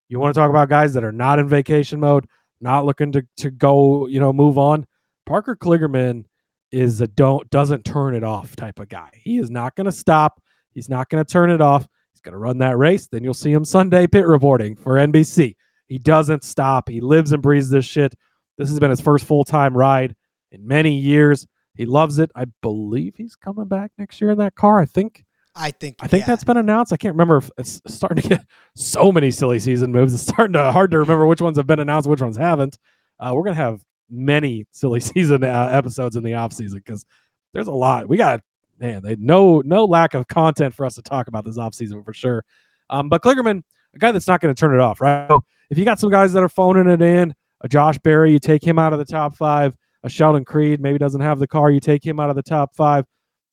you want to talk about guys that are not in vacation mode, not looking to, to go, you know, move on. Parker Kligerman is a don't doesn't turn it off type of guy. He is not going to stop. He's not going to turn it off. He's going to run that race. Then you'll see him Sunday pit reporting for NBC. He doesn't stop. He lives and breathes this shit. This has been his first full time ride in many years. He loves it. I believe he's coming back next year in that car. I think. I think, I think yeah. that's been announced. I can't remember if it's starting to get so many silly season moves. It's starting to hard to remember which ones have been announced, which ones haven't. Uh, we're gonna have many silly season uh, episodes in the off season because there's a lot. We got man, they no no lack of content for us to talk about this off season for sure. Um, but Kligerman, a guy that's not going to turn it off, right? So if you got some guys that are phoning it in, a Josh Berry, you take him out of the top five. A Sheldon Creed maybe doesn't have the car, you take him out of the top five.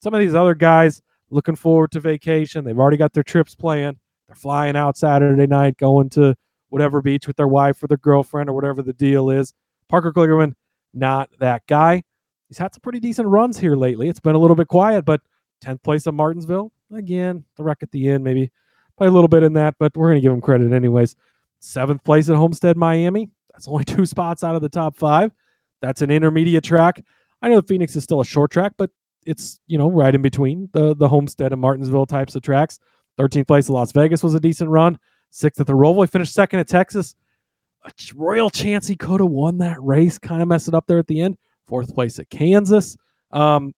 Some of these other guys looking forward to vacation. They've already got their trips planned. They're flying out Saturday night, going to whatever beach with their wife or their girlfriend or whatever the deal is. Parker Kligerman, not that guy. He's had some pretty decent runs here lately. It's been a little bit quiet, but 10th place at Martinsville. Again, the wreck at the end, maybe play a little bit in that, but we're going to give him credit anyways. Seventh place at Homestead, Miami. That's only two spots out of the top five. That's an intermediate track. I know Phoenix is still a short track, but it's you know right in between the the Homestead and Martinsville types of tracks. 13th place at Las Vegas was a decent run. Sixth at the Roval. He finished second at Texas. A royal chance he could have won that race. Kind of messed it up there at the end. Fourth place at Kansas. Um,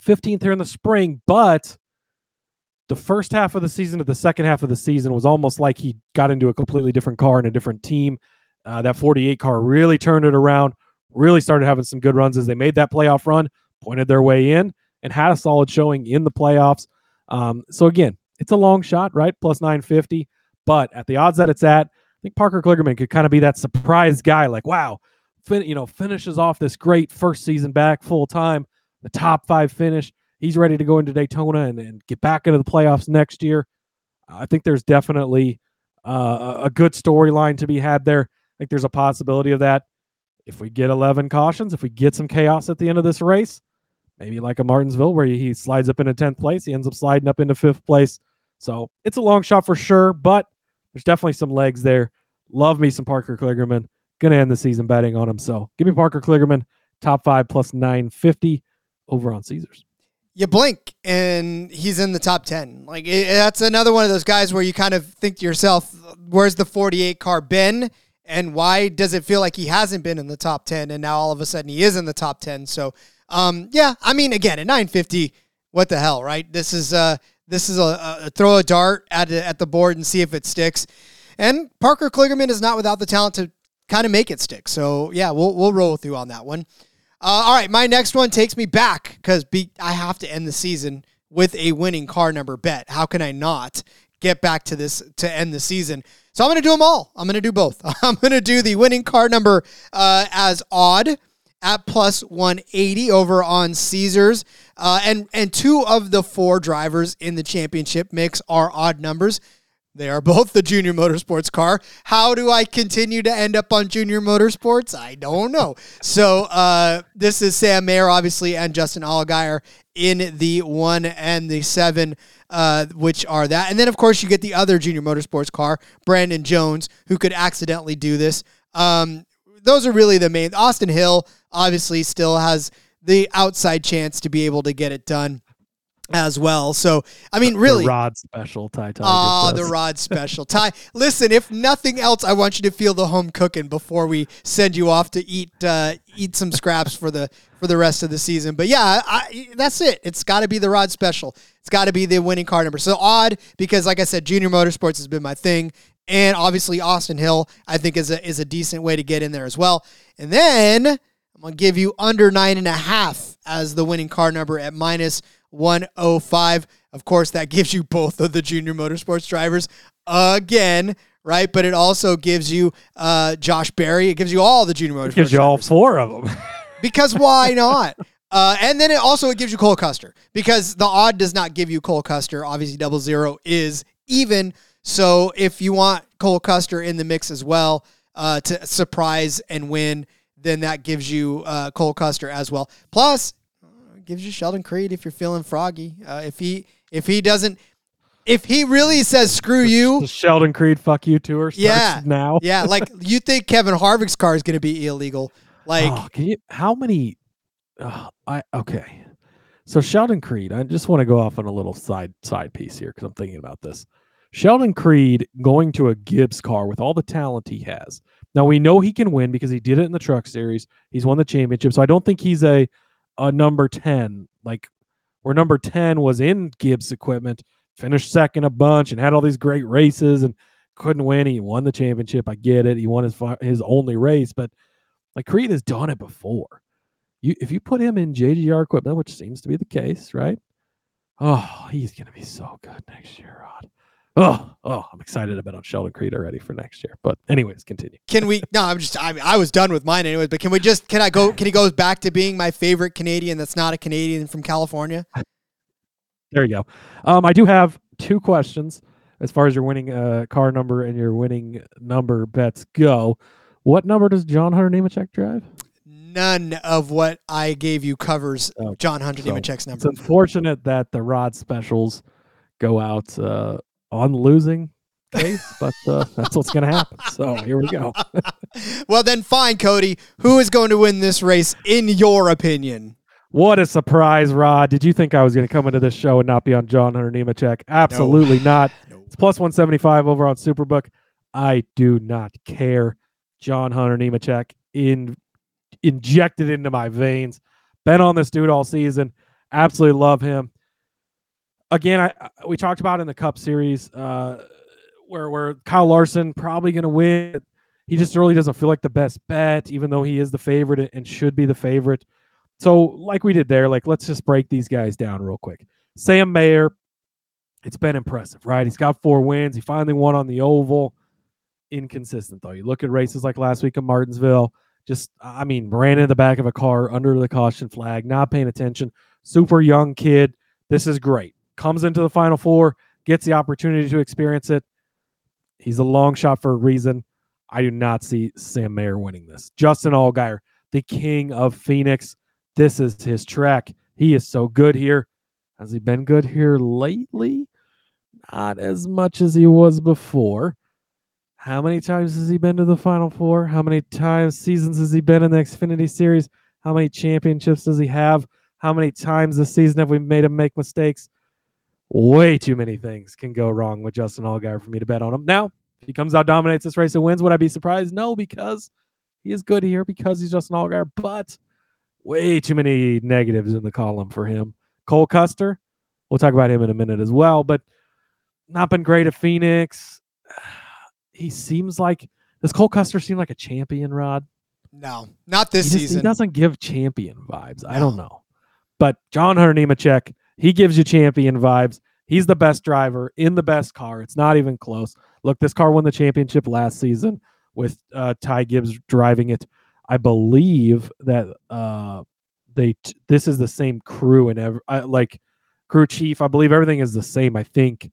15th here in the spring, but the first half of the season to the second half of the season was almost like he got into a completely different car and a different team. Uh, that 48 car really turned it around, really started having some good runs as they made that playoff run, pointed their way in, and had a solid showing in the playoffs. Um, so again, it's a long shot, right? Plus 950, but at the odds that it's at, I think Parker Kligerman could kind of be that surprise guy, like, wow, fin- you know, finishes off this great first season back full time, the top five finish. He's ready to go into Daytona and, and get back into the playoffs next year. I think there's definitely uh, a- a good storyline to be had there. I think there's a possibility of that. If we get 11 cautions, if we get some chaos at the end of this race, maybe like a Martinsville where he slides up into 10th place, he ends up sliding up into fifth place. So it's a long shot for sure, but there's definitely some legs there. Love me some Parker Kligerman. Gonna end the season betting on him. So give me Parker Kligerman, top five plus 950 over on Caesars. You blink and he's in the top 10. Like it, that's another one of those guys where you kind of think to yourself, where's the 48 car been? And why does it feel like he hasn't been in the top 10 and now all of a sudden he is in the top 10? So, um, yeah, I mean, again, at 950, what the hell, right? This is, uh, this is a, a throw a dart at, at the board and see if it sticks. And Parker Kligerman is not without the talent to kind of make it stick. So yeah, we'll we'll roll with you on that one. Uh, all right, my next one takes me back because I have to end the season with a winning car number bet. How can I not get back to this to end the season? So I'm going to do them all. I'm going to do both. I'm going to do the winning car number uh, as odd at plus 180 over on Caesars. Uh, and and two of the four drivers in the championship mix are odd numbers. They are both the Junior Motorsports car. How do I continue to end up on Junior Motorsports? I don't know. So uh, this is Sam Mayer, obviously, and Justin Allgaier in the one and the seven, uh, which are that. And then, of course, you get the other Junior Motorsports car, Brandon Jones, who could accidentally do this. Um, those are really the main. Austin Hill, obviously, still has the outside chance to be able to get it done as well. So, I mean, really, the rod special Ty Tiger. Oh, the rod special Ty. Listen, if nothing else, I want you to feel the home cooking before we send you off to eat uh, eat some scraps for the for the rest of the season. But yeah, I, that's it. It's got to be the rod special. It's got to be the winning car number. So odd because, like I said, Junior Motorsports has been my thing, and obviously Austin Hill I think is a is a decent way to get in there as well. And then I'm gonna give you under nine and a half as the winning car number at minus 105. Of course, that gives you both of the junior motorsports drivers again, right? But it also gives you uh, Josh Berry. It gives you all the junior motorsports. It gives you all four of them. because why not? Uh, and then it also it gives you Cole Custer because the odd does not give you Cole Custer. Obviously, double zero is even. So if you want Cole Custer in the mix as well uh, to surprise and win, then that gives you uh, Cole Custer as well. Plus, gives you Sheldon Creed if you're feeling froggy. Uh, if he if he doesn't if he really says screw you, the Sheldon Creed fuck you tour yeah now. yeah, like you think Kevin Harvick's car is going to be illegal? Like, oh, you, how many? Uh, I okay. So Sheldon Creed, I just want to go off on a little side side piece here because I'm thinking about this. Sheldon Creed going to a Gibbs car with all the talent he has. Now we know he can win because he did it in the Truck Series. He's won the championship, so I don't think he's a a number 10, like where number 10 was in Gibbs equipment, finished second a bunch and had all these great races and couldn't win. He won the championship. I get it. He won his his only race, but like Creed has done it before. You if you put him in JGR equipment, which seems to be the case, right? Oh, he's gonna be so good next year, Rod. Oh, oh, I'm excited about on Sheldon Creed already for next year. But anyways, continue. Can we? No, I'm just. I, I was done with mine anyways. But can we just? Can I go? Can he go back to being my favorite Canadian that's not a Canadian from California? There you go. Um, I do have two questions as far as your winning uh, car number and your winning number bets go. What number does John Hunter Nemechek drive? None of what I gave you covers oh, John Hunter so Nemechek's number. It's unfortunate that the rod specials go out uh, on losing case, but uh, that's what's going to happen. So here we go. well, then, fine, Cody. Who is going to win this race, in your opinion? What a surprise, Rod. Did you think I was going to come into this show and not be on John Hunter Nemechek? Absolutely no. not. No. It's plus 175 over on Superbook. I do not care. John Hunter Nemechek in, injected into my veins. Been on this dude all season. Absolutely love him again, I, we talked about in the Cup Series uh, where where Kyle Larson probably going to win. He just really doesn't feel like the best bet, even though he is the favorite and should be the favorite. So, like we did there, like let's just break these guys down real quick. Sam Mayer, it's been impressive, right? He's got four wins. He finally won on the oval. Inconsistent though. You look at races like last week in Martinsville. Just, I mean, ran in the back of a car under the caution flag, not paying attention. Super young kid. This is great comes into the final four, gets the opportunity to experience it. He's a long shot for a reason. I do not see Sam Mayer winning this. Justin Allgaier, the king of Phoenix. This is his track. He is so good here. Has he been good here lately? Not as much as he was before. How many times has he been to the Final Four? How many times seasons has he been in the Xfinity Series? How many championships does he have? How many times this season have we made him make mistakes? Way too many things can go wrong with Justin Allgaier for me to bet on him. Now, if he comes out, dominates this race, and wins, would I be surprised? No, because he is good here because he's Justin Allgaier, but way too many negatives in the column for him. Cole Custer, we'll talk about him in a minute as well, but not been great at Phoenix. He seems like does Cole Custer seem like a champion, Rod? No, not this he just, season. He doesn't give champion vibes. No. I don't know. But John Hunter Nemechek, he gives you champion vibes. He's the best driver in the best car. It's not even close. Look, this car won the championship last season with uh, Ty Gibbs driving it. I believe that uh, they t- this is the same crew and ever uh, like crew chief. I believe everything is the same. I think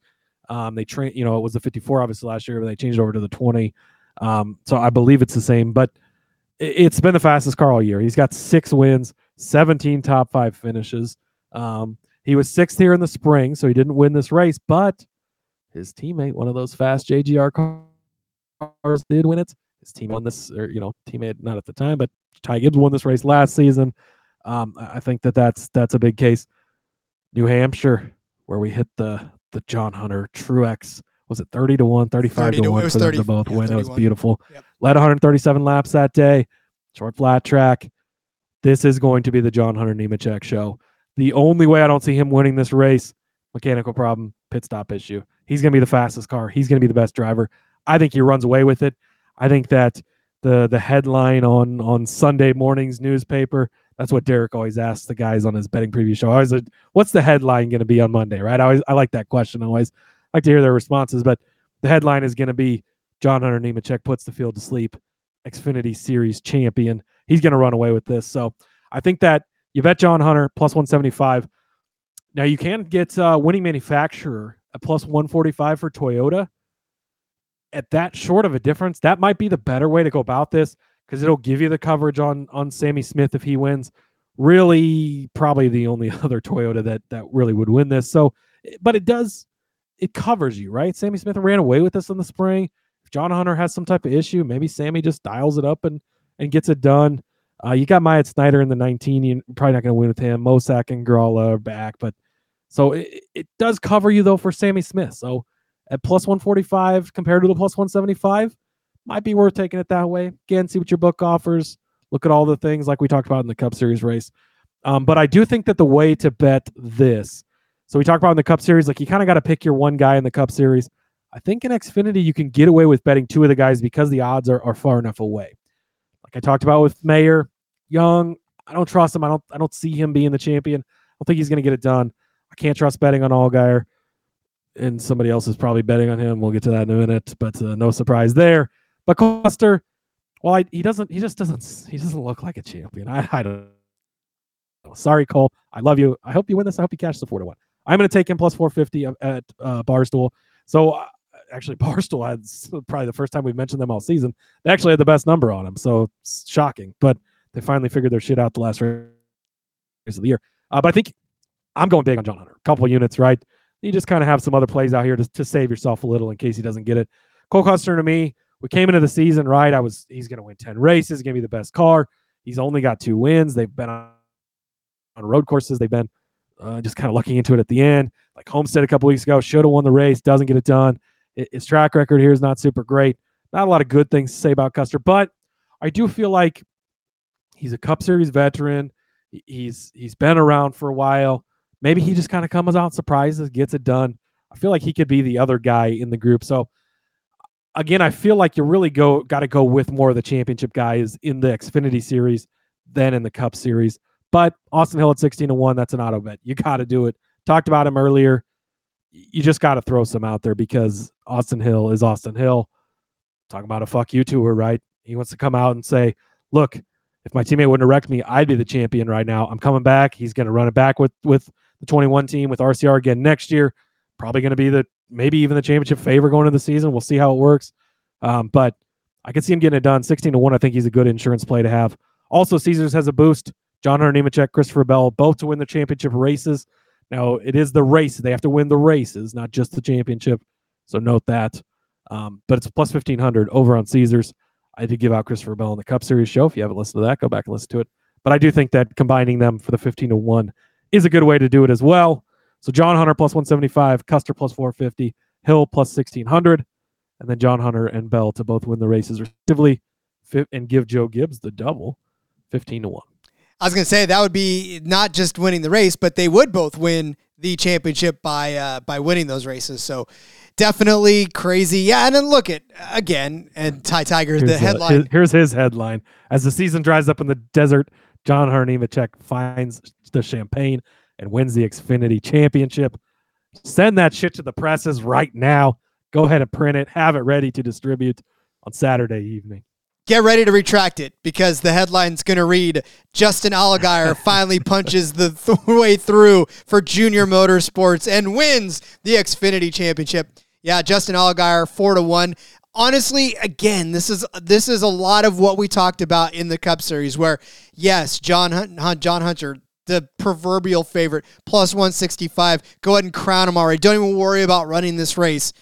um, they train. You know, it was the 54 obviously last year, but they changed over to the 20. Um, so I believe it's the same. But it's been the fastest car all year. He's got six wins, 17 top five finishes. Um, he was sixth here in the spring, so he didn't win this race, but his teammate, one of those fast JGR cars, did win it. His team won this, or you know, teammate not at the time, but Ty Gibbs won this race last season. Um, I think that that's that's a big case. New Hampshire, where we hit the the John Hunter Truex was it 30 to 1, 35 30 to, 1 for 30, them to both yeah, win. 31. It was beautiful. Yep. Led 137 laps that day. Short flat track. This is going to be the John Hunter Nemechek show. The only way I don't see him winning this race, mechanical problem, pit stop issue. He's going to be the fastest car. He's going to be the best driver. I think he runs away with it. I think that the the headline on on Sunday morning's newspaper. That's what Derek always asks the guys on his betting preview show. I always, what's the headline going to be on Monday? Right? I always I like that question. I always like to hear their responses. But the headline is going to be John Hunter Nemechek puts the field to sleep. Xfinity Series champion. He's going to run away with this. So I think that you bet John Hunter plus 175. Now you can get uh, winning manufacturer at plus 145 for Toyota. At that short of a difference, that might be the better way to go about this because it'll give you the coverage on on Sammy Smith if he wins. Really, probably the only other Toyota that that really would win this. So, but it does it covers you, right? Sammy Smith ran away with this in the spring. If John Hunter has some type of issue, maybe Sammy just dials it up and and gets it done. Uh, you got Myatt Snider in the 19. You're probably not going to win with him. Mosack and Grala are back, but so it, it does cover you though for Sammy Smith. So at plus 145 compared to the plus 175, might be worth taking it that way. Again, see what your book offers. Look at all the things like we talked about in the Cup Series race. Um, but I do think that the way to bet this so we talked about in the Cup Series, like you kind of got to pick your one guy in the Cup Series. I think in Xfinity you can get away with betting two of the guys because the odds are, are far enough away. Like I talked about with Mayer, Young, I don't trust him. I don't I don't see him being the champion. I don't think he's going to get it done. I can't trust betting on Allgaier, and somebody else is probably betting on him. We'll get to that in a minute, but uh, no surprise there. But Custer, well, I, he doesn't. He just doesn't. He doesn't look like a champion. I, I don't. Sorry, Cole. I love you. I hope you win this. I hope you cash the four to one. I'm going to take him plus 450 at uh, Barstool. So uh, actually, Barstool had probably the first time we've mentioned them all season. They actually had the best number on him. So shocking, but they finally figured their shit out the last race of the year. Uh, but I think I'm going big on John Hunter. A couple units, right? You just kind of have some other plays out here to, to save yourself a little in case he doesn't get it. Cole Custer to me, we came into the season right. I was he's going to win 10 races, to be the best car. He's only got two wins. They've been on, on road courses. They've been uh, just kind of looking into it at the end. Like Homestead a couple weeks ago, should have won the race, doesn't get it done. His track record here is not super great. Not a lot of good things to say about Custer, but I do feel like he's a Cup Series veteran. He's he's been around for a while. Maybe he just kind of comes out surprises, gets it done. I feel like he could be the other guy in the group. So again, I feel like you really go got to go with more of the championship guys in the Xfinity series than in the Cup series. But Austin Hill at 16 to 1, that's an auto bet. You got to do it. Talked about him earlier. You just got to throw some out there because Austin Hill is Austin Hill. Talking about a fuck you tour, right? He wants to come out and say, look, if my teammate wouldn't have wrecked me, I'd be the champion right now. I'm coming back. He's going to run it back with with the 21 team with RCR again next year. Probably going to be the maybe even the championship favor going into the season. We'll see how it works. Um, but I can see him getting it done. 16 to 1, I think he's a good insurance play to have. Also, Caesars has a boost. John Hunter Nemechek, Christopher Bell, both to win the championship races. Now, it is the race. They have to win the races, not just the championship. So note that. Um, but it's plus 1500 over on Caesars. I did give out Christopher Bell in the Cup Series show. If you haven't listened to that, go back and listen to it. But I do think that combining them for the 15 to 1 is a good way to do it as well. So John Hunter plus 175, Custer plus 450, Hill plus 1600, and then John Hunter and Bell to both win the races respectively and give Joe Gibbs the double 15 to 1. I was going to say that would be not just winning the race, but they would both win the championship by uh, by winning those races. So definitely crazy. Yeah, and then look at again and Ty Tiger here's the headline. his, here's his headline: As the season dries up in the desert, John Hunter Nemechek finds the champagne and wins the Xfinity Championship. Send that shit to the presses right now. Go ahead and print it. Have it ready to distribute on Saturday evening get ready to retract it because the headline's going to read Justin Allgaier finally punches the th- way through for Junior Motorsports and wins the Xfinity Championship. Yeah, Justin Allgaier 4 to 1. Honestly, again, this is this is a lot of what we talked about in the Cup Series where yes, John Hunt, John Hunter the proverbial favorite plus 165. Go ahead and crown him already. Don't even worry about running this race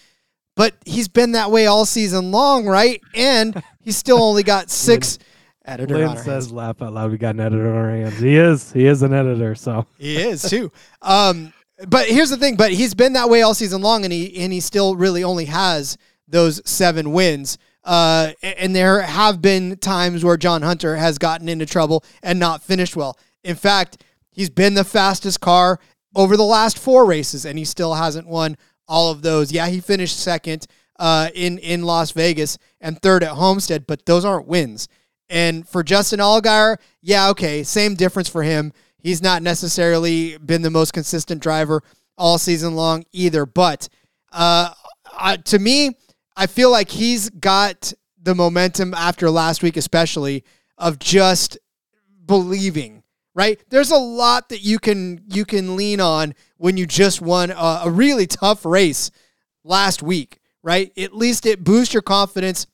but he's been that way all season long, right? And he's still only got six. editor Lynn says, hands. "Laugh out loud." We got an editor on our hands. He is. He is an editor. So he is too. Um, but here's the thing. But he's been that way all season long, and he and he still really only has those seven wins. Uh, and there have been times where John Hunter has gotten into trouble and not finished well. In fact, he's been the fastest car over the last four races, and he still hasn't won all of those. Yeah, he finished second uh, in in Las Vegas and third at Homestead, but those aren't wins. And for Justin Allgaier, yeah, okay, same difference for him. He's not necessarily been the most consistent driver all season long either, but uh, I, to me, I feel like he's got the momentum after last week, especially of just believing right? There's a lot that you can you can lean on when you just won a, a really tough race last week, right? At least it boosts your confidence.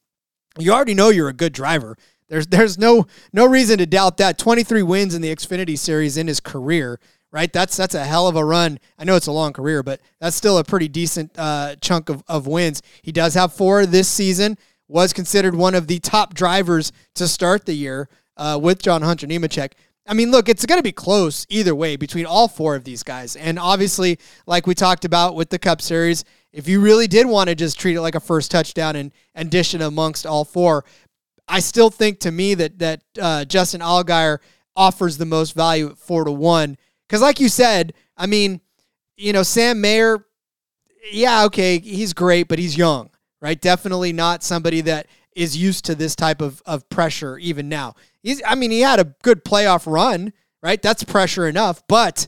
You already know you're a good driver. There's there's no no reason to doubt that. 23 wins in the Xfinity series in his career, right? That's that's a hell of a run. I know it's a long career, but that's still a pretty decent uh, chunk of, of wins. He does have four this season. Was considered one of the top drivers to start the year uh, with John Hunter Nemechek. I mean, look, it's going to be close either way between all four of these guys. And obviously, like we talked about with the Cup Series, if you really did want to just treat it like a first touchdown and, and dish it amongst all four, I still think to me that that uh, Justin Allgaier offers the most value at four to one. Because, like you said, I mean, you know, Sam Mayer, yeah, okay, he's great, but he's young, right? Definitely not somebody that is used to this type of, of pressure even now. He's I mean, he had a good playoff run, right? That's pressure enough, but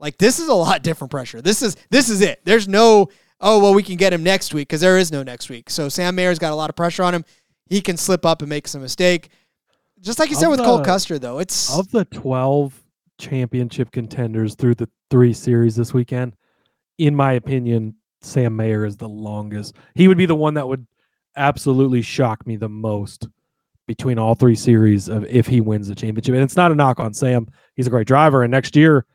like this is a lot different pressure. This is this is it. There's no oh well we can get him next week because there is no next week. So Sam Mayer's got a lot of pressure on him. He can slip up and make some mistake. Just like you said with the, Cole Custer though, it's of the 12 championship contenders through the three series this weekend. In my opinion, Sam Mayer is the longest. He would be the one that would absolutely shock me the most between all three series of if he wins the championship. And it's not a knock on Sam. He's a great driver. And next year,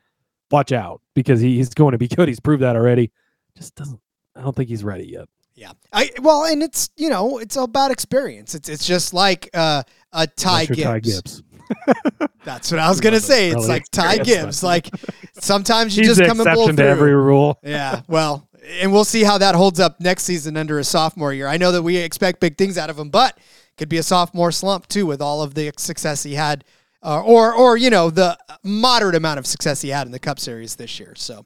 watch out because he, he's going to be good. He's proved that already. Just doesn't I don't think he's ready yet. Yeah. I well, and it's you know, it's about experience. It's it's just like uh a Ty Gibbs. Ty Gibbs. That's what I was gonna say. It's like Ty Gibbs. Like sometimes you just come and blow through. every rule. Yeah. Well, and we'll see how that holds up next season under a sophomore year. I know that we expect big things out of him, but could be a sophomore slump too with all of the success he had, uh, or or you know the moderate amount of success he had in the Cup Series this year. So,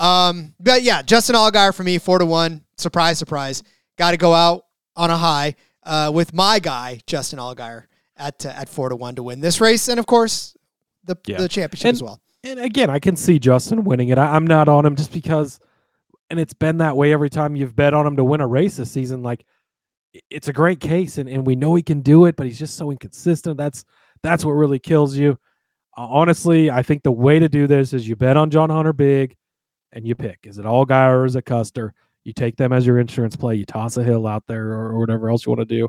um, but yeah, Justin Allgaier for me, four to one. Surprise, surprise. Got to go out on a high uh, with my guy Justin Allgaier at uh, at four to one to win this race, and of course the yeah. the championship and, as well. And again, I can see Justin winning it. I, I'm not on him just because and it's been that way every time you've bet on him to win a race this season. Like it's a great case, and, and we know he can do it, but he's just so inconsistent. That's that's what really kills you. Uh, honestly, I think the way to do this is you bet on John Hunter big, and you pick. Is it Allgaier or is it Custer? You take them as your insurance play. You toss a hill out there or, or whatever else you want to do.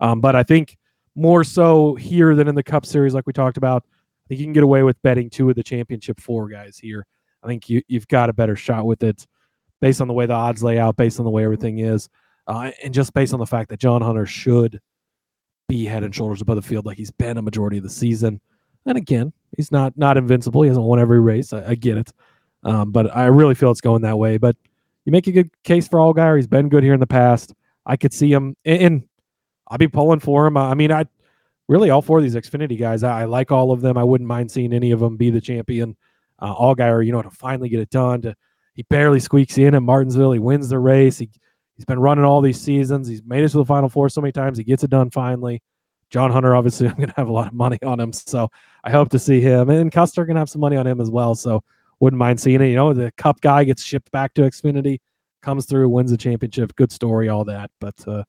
Um, but I think more so here than in the Cup Series, like we talked about. I think you can get away with betting two of the championship four guys here. I think you, you've got a better shot with it based on the way the odds lay out, based on the way everything is, uh, and just based on the fact that John Hunter should be head and shoulders above the field like he's been a majority of the season. And again, he's not not invincible. He hasn't won every race. I, I get it, um, but I really feel it's going that way. But you make a good case for Allgaier. He's been good here in the past. I could see him, and, and I'll be pulling for him. I mean, I really all four of these Xfinity guys. I, I, like all of them. I wouldn't mind seeing any of them be the champion. Uh, Allgaier, you know, to finally get it done. To he barely squeaks in at Martinsville. He wins the race. He he's been running all these seasons. He's made it to the Final Four so many times. He gets it done finally. John Hunter, obviously, I'm going to have a lot of money on him, so I hope to see him. And Custer going to have some money on him as well, so wouldn't mind seeing it. You know, the Cup guy gets shipped back to Xfinity, comes through, wins the championship. Good story, all that. But uh,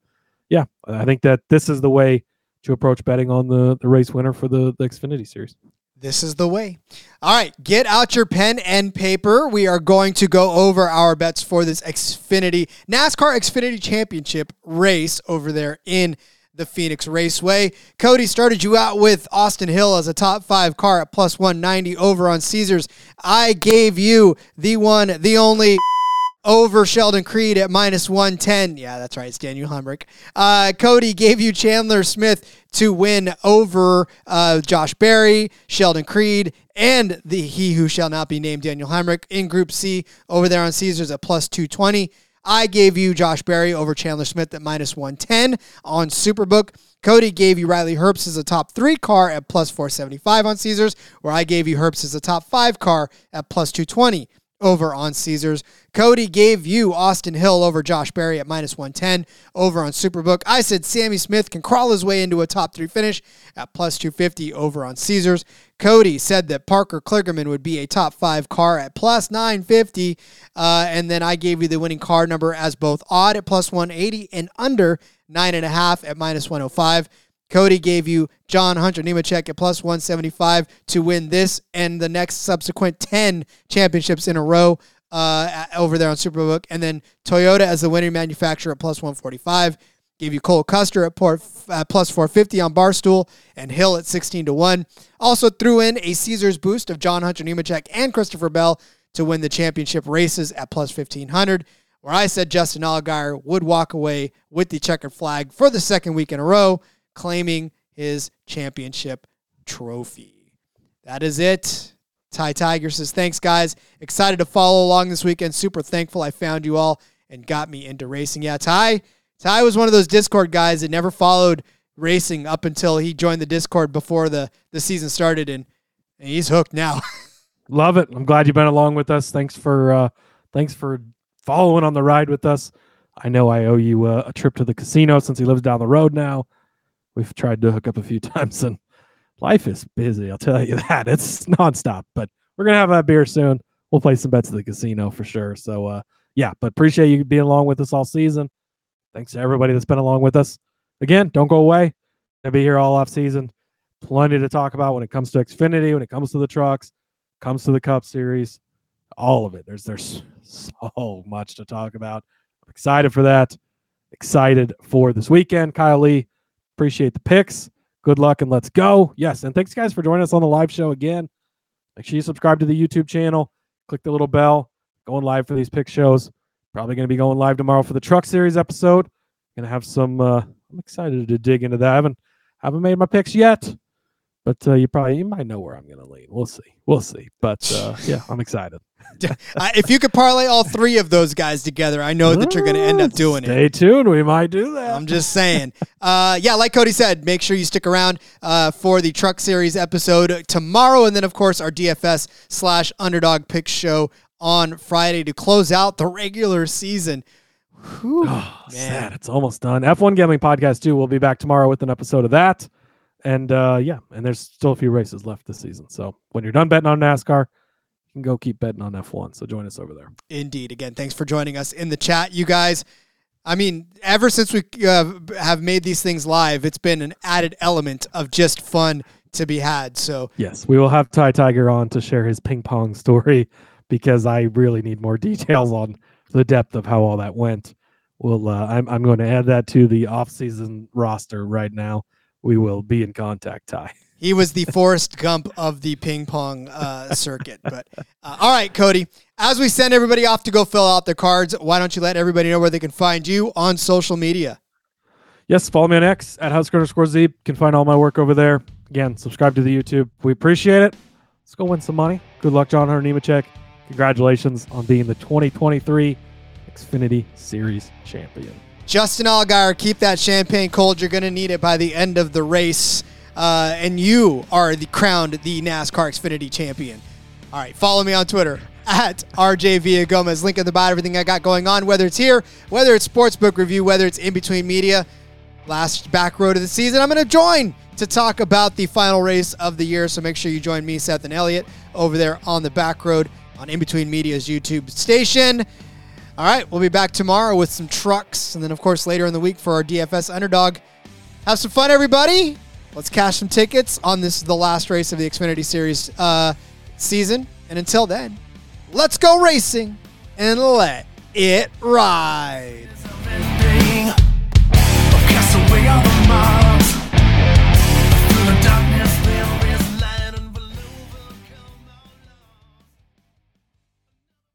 yeah, I think that this is the way to approach betting on the, the race winner for the, the Xfinity series. This is the way. All right, get out your pen and paper. We are going to go over our bets for this Xfinity NASCAR Xfinity Championship race over there in the Phoenix Raceway. Cody started you out with Austin Hill as a top five car at plus 190 over on Caesars. I gave you the one, the only over Sheldon Creed at minus 110. Yeah, that's right. It's Daniel Hemric. Uh, Cody gave you Chandler Smith to win over uh, Josh Berry, Sheldon Creed, and the he who shall not be named Daniel Hemric in Group C over there on Caesars at plus 220. I gave you Josh Berry over Chandler Smith at minus 110 on Superbook. Cody gave you Riley Herbst as a top three car at plus 475 on Caesars, where I gave you Herbst as a top five car at plus 220 over on Caesars. Cody gave you Austin Hill over Josh Berry at minus 110 over on Superbook. I said Sammy Smith can crawl his way into a top three finish at plus 250 over on Caesars. Cody said that Parker Kligerman would be a top five car at plus 950. Uh, and then I gave you the winning car number as both odd at plus 180 and under nine and a half at minus 105. Cody gave you John Hunter Nemechek at plus 175 to win this and the next subsequent 10 championships in a row uh, over there on Superbook. And then Toyota as the winning manufacturer at plus 145. Gave you Cole Custer at port, plus 450 on Barstool and Hill at 16 to 1. Also threw in a Caesars boost of John Hunter Nemechek and Christopher Bell to win the championship races at plus 1500 where I said Justin Allgaier would walk away with the checkered flag for the second week in a row claiming his championship trophy. That is it. Ty Tiger says, Thanks, guys. Excited to follow along this weekend. Super thankful I found you all and got me into racing. Yeah, Ty, Ty was one of those Discord guys that never followed racing up until he joined the Discord before the, the season started, and, and he's hooked now. Love it. I'm glad you've been along with us. Thanks for uh, thanks for following on the ride with us. I know I owe you a, a trip to the casino since he lives down the road now. We've tried to hook up a few times and life is busy. I'll tell you that. It's nonstop, but we're going to have a beer soon. We'll play some bets at the casino for sure. So, uh, yeah, but appreciate you being along with us all season. Thanks to everybody that's been along with us. Again, don't go away. I'll be here all off season. Plenty to talk about when it comes to Xfinity, when it comes to the trucks, comes to the Cup Series, all of it. There's there's so much to talk about. I'm excited for that. Excited for this weekend. Kyle Lee, Appreciate the picks. Good luck and let's go. Yes, and thanks guys for joining us on the live show again. Make sure you subscribe to the YouTube channel. Click the little bell. Going live for these pick shows. Probably going to be going live tomorrow for the Truck Series episode. Going to have some. Uh, I'm excited to dig into that. I haven't haven't made my picks yet, but uh, you probably you might know where I'm going to lean. We'll see. We'll see. But uh, yeah, I'm excited. If you could parlay all three of those guys together, I know that you're going to end up doing Stay it. Stay tuned. We might do that. I'm just saying. uh, yeah, like Cody said, make sure you stick around uh, for the Truck Series episode tomorrow, and then of course our DFS slash Underdog Pick show on Friday to close out the regular season. Whew, oh, sad. It's almost done. F1 Gambling Podcast too. We'll be back tomorrow with an episode of that. And uh, yeah, and there's still a few races left this season. So when you're done betting on NASCAR, can go keep betting on F1. So join us over there. Indeed. Again, thanks for joining us in the chat, you guys. I mean, ever since we uh, have made these things live, it's been an added element of just fun to be had. So yes, we will have Ty Tiger on to share his ping pong story because I really need more details on the depth of how all that went We'll. Uh, I'm. I'm going to add that to the off-season roster right now. We will be in contact, Ty. He was the Forrest Gump of the ping pong uh, circuit. But uh, all right, Cody. As we send everybody off to go fill out their cards, why don't you let everybody know where they can find you on social media? Yes, follow me on X at Husker underscore Zeeb. You can find all my work over there. Again, subscribe to the YouTube. We appreciate it. Let's go win some money. Good luck, John Hunter Nemechek. Congratulations on being the 2023 Xfinity Series champion. Justin Allgaier, keep that champagne cold. You're going to need it by the end of the race. Uh, and you are the crowned the NASCAR Xfinity champion. All right, follow me on Twitter at RJ Villagomez. Link in the bio, everything I got going on, whether it's here, whether it's Sportsbook Review, whether it's in between media. Last back road of the season, I'm going to join to talk about the final race of the year. So make sure you join me, Seth, and Elliot over there on the back road on In Between Media's YouTube station. All right, we'll be back tomorrow with some trucks, and then, of course, later in the week for our DFS underdog. Have some fun, everybody let's cash some tickets on this the last race of the Xfinity Series uh, season. And until then, let's go racing and let it ride.